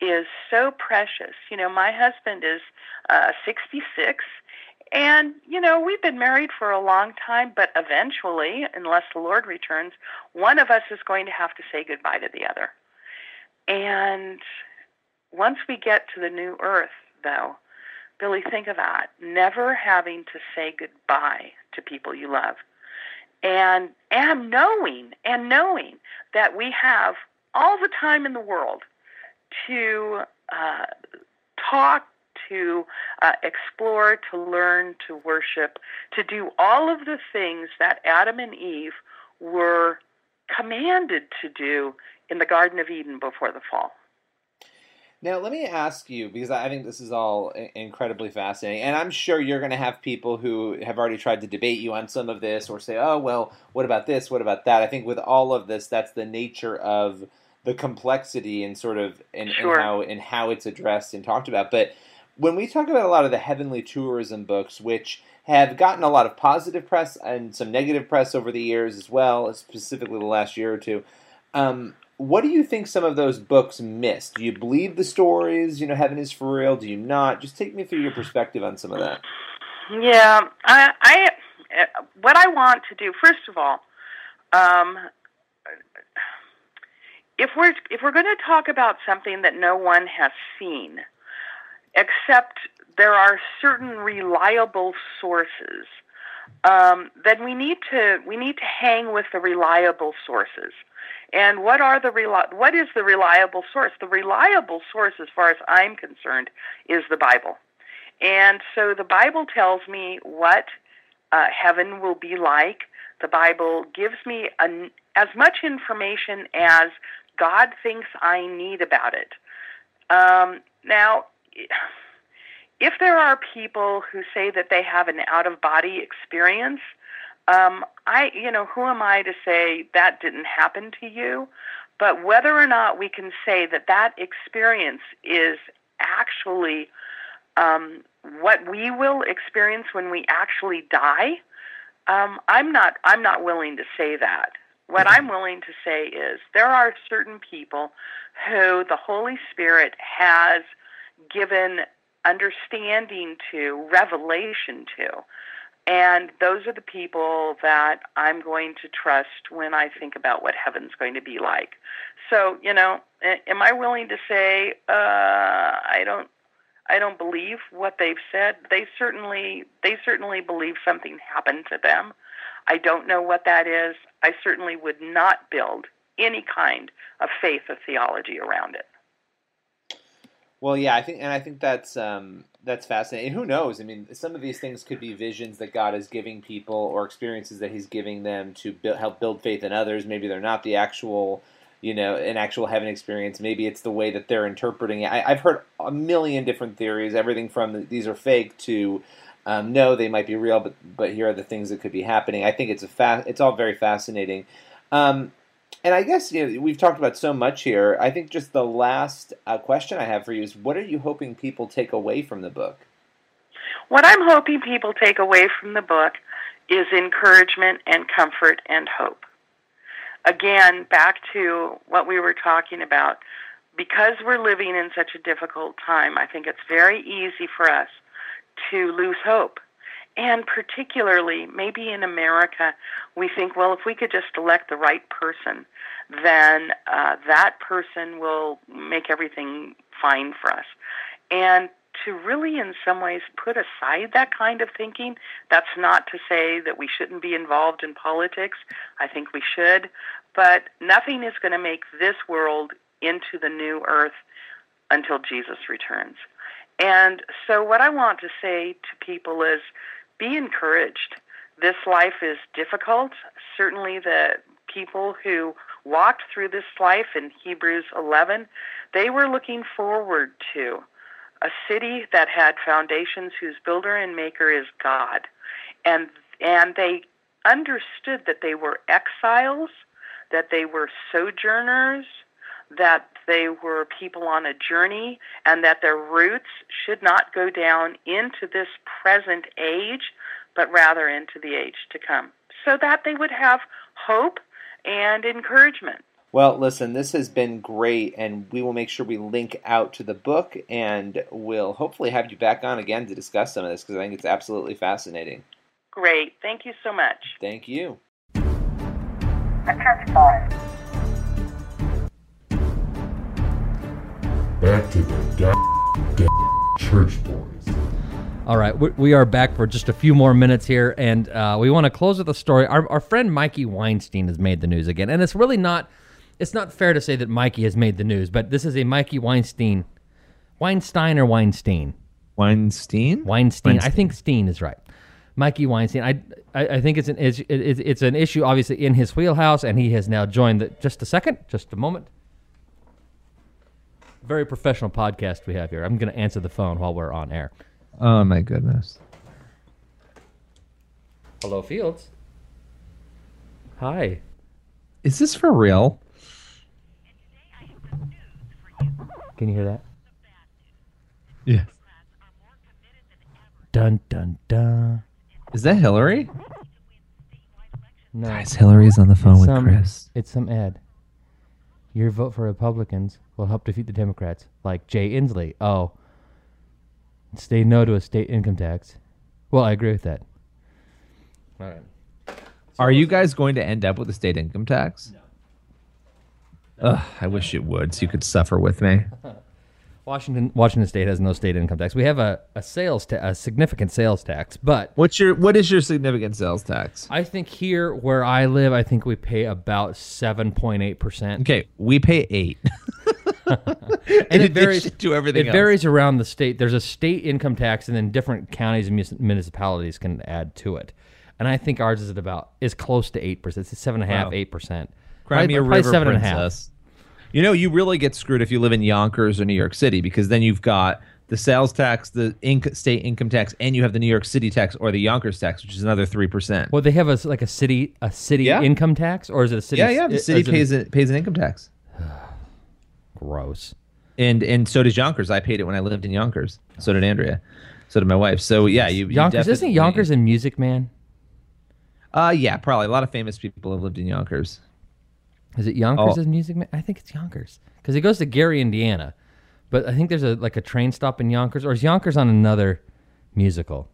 is so precious. You know, my husband is uh, 66, and, you know, we've been married for a long time, but eventually, unless the Lord returns, one of us is going to have to say goodbye to the other. And once we get to the new earth, though, Billy, think of that. Never having to say goodbye to people you love. And and knowing and knowing that we have all the time in the world to uh, talk, to uh, explore, to learn, to worship, to do all of the things that Adam and Eve were commanded to do in the Garden of Eden before the fall. Now, let me ask you because I think this is all incredibly fascinating, and I'm sure you're going to have people who have already tried to debate you on some of this or say, "Oh, well, what about this? What about that?" I think with all of this, that's the nature of the complexity and sort of and, Sure. and how and how it's addressed and talked about. But when we talk about a lot of the heavenly tourism books, which have gotten a lot of positive press and some negative press over the years as well, specifically the last year or two. Um, what do you think some of those books miss? Do you believe the stories? You know, heaven is for real. Do you not? Just take me through your perspective on some of that. Yeah, I, I what I want to do first of all, um, if we're if we're going to talk about something that no one has seen, except there are certain reliable sources, um, then we need to we need to hang with the reliable sources. And what are the reli- what is the reliable source? The reliable source, as far as I'm concerned, is the Bible. And so the Bible tells me what uh, heaven will be like. The Bible gives me an, as much information as God thinks I need about it. Um, now, if there are people who say that they have an out of body experience, um, I, you know, who am I to say that didn't happen to you? But whether or not we can say that that experience is actually um, what we will experience when we actually die, um, I'm not. I'm not willing to say that. What I'm willing to say is there are certain people who the Holy Spirit has given understanding to, revelation to. And those are the people that I'm going to trust when I think about what heaven's going to be like. So, you know, am I willing to say uh, I don't I don't believe what they've said? They certainly they certainly believe something happened to them. I don't know what that is. I certainly would not build any kind of faith or theology around it. Well, yeah, I think, and I think that's um, that's fascinating. And who knows? I mean, some of these things could be visions that God is giving people, or experiences that He's giving them to build, help build faith in others. Maybe they're not the actual, you know, an actual heaven experience. Maybe it's the way that they're interpreting it. I, I've heard a million different theories, everything from these are fake to um, no, they might be real, but but here are the things that could be happening. I think it's a fa- it's all very fascinating. Um, and I guess you know, we've talked about so much here. I think just the last uh, question I have for you is what are you hoping people take away from the book? What I'm hoping people take away from the book is encouragement and comfort and hope. Again, back to what we were talking about. Because we're living in such a difficult time, I think it's very easy for us to lose hope. And particularly, maybe in America, we think, well, if we could just elect the right person, then uh, that person will make everything fine for us. And to really, in some ways, put aside that kind of thinking, that's not to say that we shouldn't be involved in politics. I think we should. But nothing is going to make this world into the new earth until Jesus returns. And so, what I want to say to people is be encouraged. This life is difficult. Certainly, the people who walked through this life in Hebrews 11, they were looking forward to a city that had foundations whose builder and maker is God. And and they understood that they were exiles, that they were sojourners, that they were people on a journey and that their roots should not go down into this present age, but rather into the age to come, so that they would have hope and encouragement. Well, listen, this has been great, and we will make sure we link out to the book, and we'll hopefully have you back on again to discuss some of this because I think it's absolutely fascinating. Great. Thank you so much. Thank you. The Boys. Back to the da- da- church boys. All right, we, we are back for just a few more minutes here, and uh, we want to close with a story. Our, our friend Mikey Weinstein has made the news again, and it's really not. It's not fair to say that Mikey has made the news, but this is a Mikey Weinstein, Weinstein or Weinstein, Weinstein. Weinstein. I think Steen is right. Mikey Weinstein. I I, I think it's an it's, it's it's an issue obviously in his wheelhouse, and he has now joined the. Just a second, just a moment. Very professional podcast we have here. I'm going to answer the phone while we're on air. Oh my goodness. Hello, Fields. Hi. Is this for real? Can you hear that? Yeah. Dun dun dun. Is that Hillary? No. Guys, Hillary's on the phone It's with some- Chris. It's some ad. Your vote for Republicans will help defeat the Democrats, like Jay Inslee. Oh. Stay no to a state income tax. Well, I agree with that. All right. Are you guys going to end up with a state income tax? No. Ugh, I wish it would, so you could suffer with me. Washington Washington State has no state income tax. We have a, a sales ta- a significant sales tax, but What's your what is your significant sales tax? I think here where I live, I think we pay about seven point eight percent. Okay, we pay eight. and it varies to everything It else. varies around the state. There's a state income tax, and then different counties and municipalities can add to it. And I think ours is at about is close to eight percent. It's seven and a half, eight percent. Cry me a river seven and a half. princess. You know, you really get screwed if you live in Yonkers or New York City because then you've got the sales tax, the inc- state income tax, and you have the New York City tax or the Yonkers tax, which is another three percent. Well, they have a like a city a city Yeah. income tax, or is it a city? Yeah, yeah. The city a- pays it pays an income tax. Gross. And and so does Yonkers. I paid it when I lived in Yonkers. So did Andrea. So did my wife. So yeah, you you Yonkers isn't Yonkers in Music Man? Uh, yeah, probably a lot of famous people have lived in Yonkers. Is it Yonkers Oh. in Music Man? I think it's Yonkers because it goes to Gary, Indiana, but I think there's a like a train stop in Yonkers, or is Yonkers on another musical?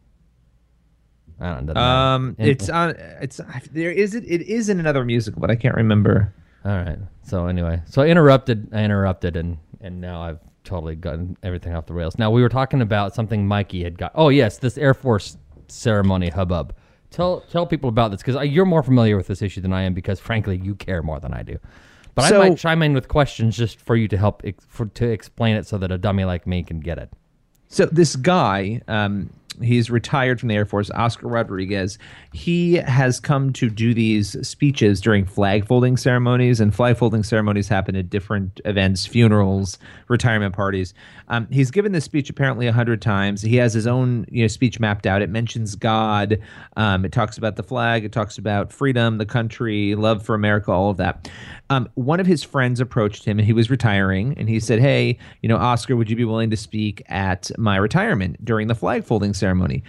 I don't know. Um, it's on. It's there is it. It is in another musical, but I can't remember. All right. So anyway, so I interrupted. I interrupted, and and now I've totally gotten everything off the rails. Now we were talking about something Mikey had got. Oh yes, this Air Force ceremony hubbub. Tell tell people about this because you're more familiar with this issue than I am because frankly you care more than I do. But So- I might chime in with questions just for you to help ex- for, to explain it so that a dummy like me can get it. So this guy, um, he's retired from the Air Force, Oscar Rodriguez. He has come to do these speeches during flag folding ceremonies, and flag folding ceremonies happen at different events, funerals, retirement parties. Um, he's given this speech apparently a hundred times. He has his own you know speech mapped out. It mentions God. Um, it talks about the flag. It talks about freedom, the country, love for America, all of that. Um, one of his friends approached him, and he was retiring, and he said, "Hey, you know, Oscar, would you be willing to speak at my retirement during the flag folding ceremony?"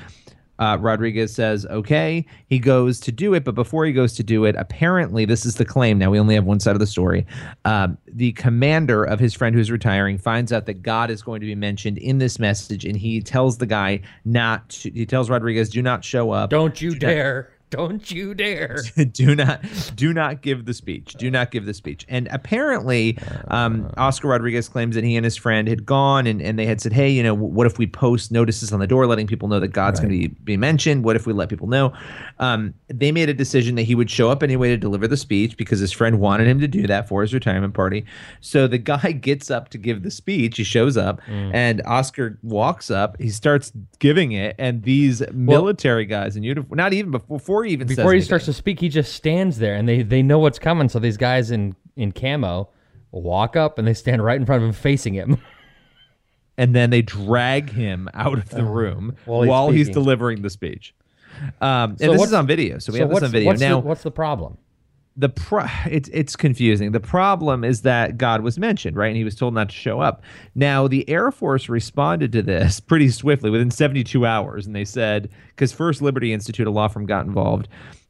Uh, Rodriguez says, okay. He goes to do it, but before he goes to do it, apparently, this is the claim. Now, we only have one side of the story. Um, the commander of his friend who's retiring finds out that God is going to be mentioned in this message, and he tells the guy not to, he tells Rodriguez, do not show up. Don't you Do not- dare! Don't you dare! do not do not give the speech. Do not give the speech. And apparently um, oscar rodriguez claims that he and his friend had gone and, and they had said hey you know what if we post notices on the door letting people know that god's going to be, be mentioned? What if we let people know? Um, they made a decision that he would show up anyway to deliver the speech because his friend wanted him to do that for his retirement party. So the guy gets up to give the speech. He shows up and oscar walks up. He starts giving it. And these military guys in uniform not even before, before he even says Before he anything. starts to speak, he just stands there, and they they know what's coming. So these guys in in camo walk up, and they stand right in front of him, facing him. and then they drag him out of the room while while he's he's, delivering the speech. Um, and So this is on video, so we have this on video. What's now, the, what's the problem? The pro- it's it's confusing. The problem is that God was mentioned, right? And he was told not to show up. Now, the Air Force responded to this pretty swiftly within 72 hours, and they said because First Liberty Institute, a law firm, got involved,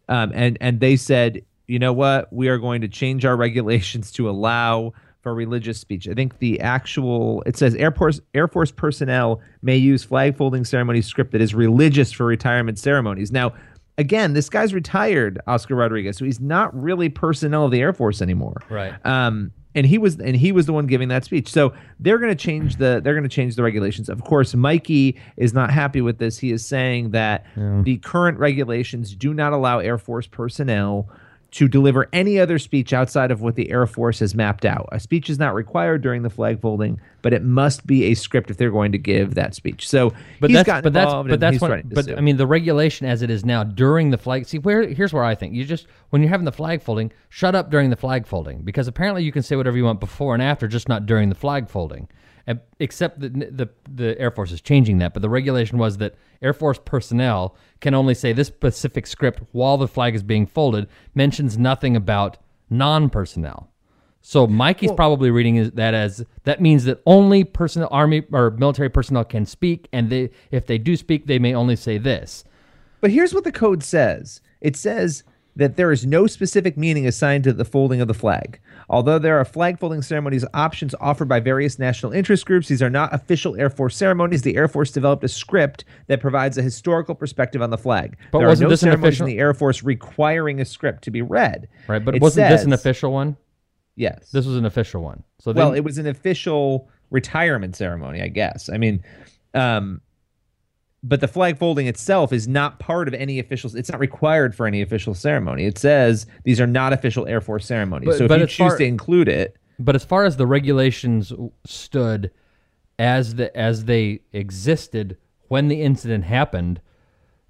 um, and and they said, you know what, we are going to change our regulations to allow for religious speech. I think the actual it says Air Force Air Force personnel may use flag folding ceremony script that is religious for retirement ceremonies. Now, again, this guy's retired, Oscar Rodriguez, so he's not really personnel of the Air Force anymore. Right. Um, and he was and he was the one giving that speech. So they're going to change the they're going to change the regulations. Of course, Mikey is not happy with this. He is saying that the current regulations do not allow Air Force personnel to deliver any other speech outside of what the Air Force has mapped out. A speech is not required during the flag folding, but it must be a script if they're going to give that speech. So But he's that's gotten but that's but that's when, but sue. I mean the regulation as it is now during the flag. See where here's where I think you just when you're having the flag folding, shut up during the flag folding because apparently you can say whatever you want before and after, just not during the flag folding. Except that the the Air Force is changing that, but the regulation was that Air Force personnel can only say this specific script while the flag is being folded. Mentions nothing about non-personnel. So Mikey's probably reading that as that means that only personnel, army or military personnel can speak, and they if they do speak, they may only say this. But here's what the code says it says that there is no specific meaning assigned to the folding of the flag. Although there are flag folding ceremonies options offered by various national interest groups, these are not official Air Force ceremonies. The Air Force developed a script that provides a historical perspective on the flag. But there wasn't are no this an official- in the Air Force requiring a script to be read. Right, but It wasn't this an official one? Yes. This was an official one. So well, it was an official retirement ceremony, I guess. I mean, um, but the flag folding itself is not part of any official. It's not required for any official ceremony. It says these are not official Air Force ceremonies. But- so if you choose far- to include it, But as far as the regulations stood, as the as they existed when the incident happened,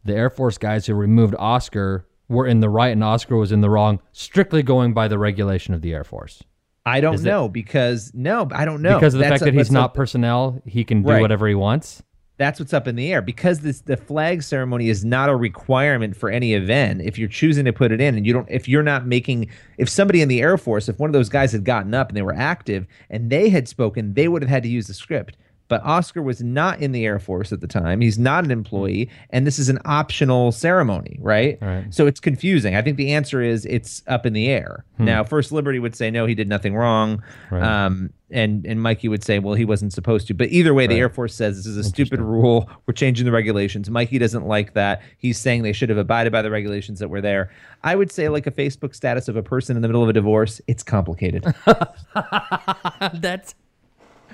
the Air Force guys who removed Oscar were in the right and Oscar was in the wrong, strictly going by the regulation of the Air Force. I don't Is know because no, I don't know Because of the That's fact that he's a- not personnel, he can do Right. whatever he wants. That's what's up in the air because this the flag ceremony is not a requirement for any event. If you're choosing to put it in and you don't if you're not making if somebody in the Air Force, if one of those guys had gotten up and they were active and they had spoken, they would have had to use the script. But Oscar was not in the Air Force at the time. He's not an employee, and this is an optional ceremony, right? Right. So it's confusing. I think the answer is it's up in the air. Hmm. Now, First Liberty would say no, he did nothing wrong, Right. um, and and Mikey would say, well, he wasn't supposed to. But either way, the Air Force says this is a stupid rule. We're changing the regulations. Mikey doesn't like that. He's saying they should have abided by the regulations that were there. I would say, like a Facebook status of a person in the middle of a divorce, it's complicated. that's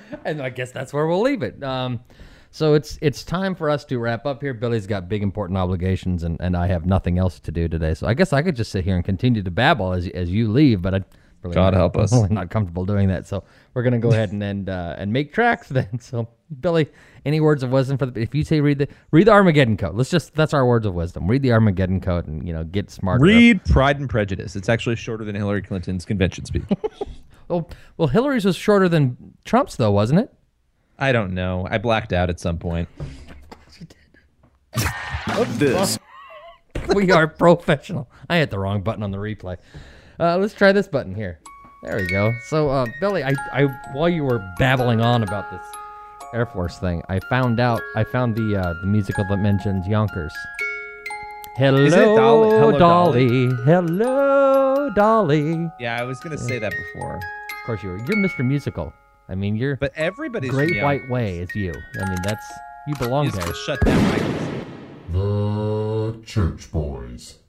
and I guess that's where we'll leave it. Um, so it's it's time for us to wrap up here. Billy's got big important obligations, and, and I have nothing else to do today. So I guess I could just sit here and continue to babble as as you leave, but I. Really God not, help us. Really not comfortable doing that. So we're gonna go ahead and uh, and make tracks then. So Billy, any words of wisdom for the if you say read the read the Armageddon code. Let's just that's our words of wisdom. Read the Armageddon code and you know get smart. Read Pride and Prejudice. It's actually shorter than Hillary Clinton's convention speech. Well, well, Hillary's was shorter than Trump's though, wasn't it? I don't know. I blacked out at some point. This we are professional. I hit the wrong button on the replay. Uh, let's try this button here. There we go. So, uh, Billy, I, I, while you were babbling on about this Air Force thing, I found out. I found the uh, the musical that mentions Yonkers. Hello, Is it Dolly? Hello, Dolly. Hello, Dolly. Yeah, I was gonna say that before. Of course, you were. You're Mr. Musical. I mean, you're. But everybody's Great from White Way is you. I mean, that's you belong You just there. shut down Michael's. The Church Boys.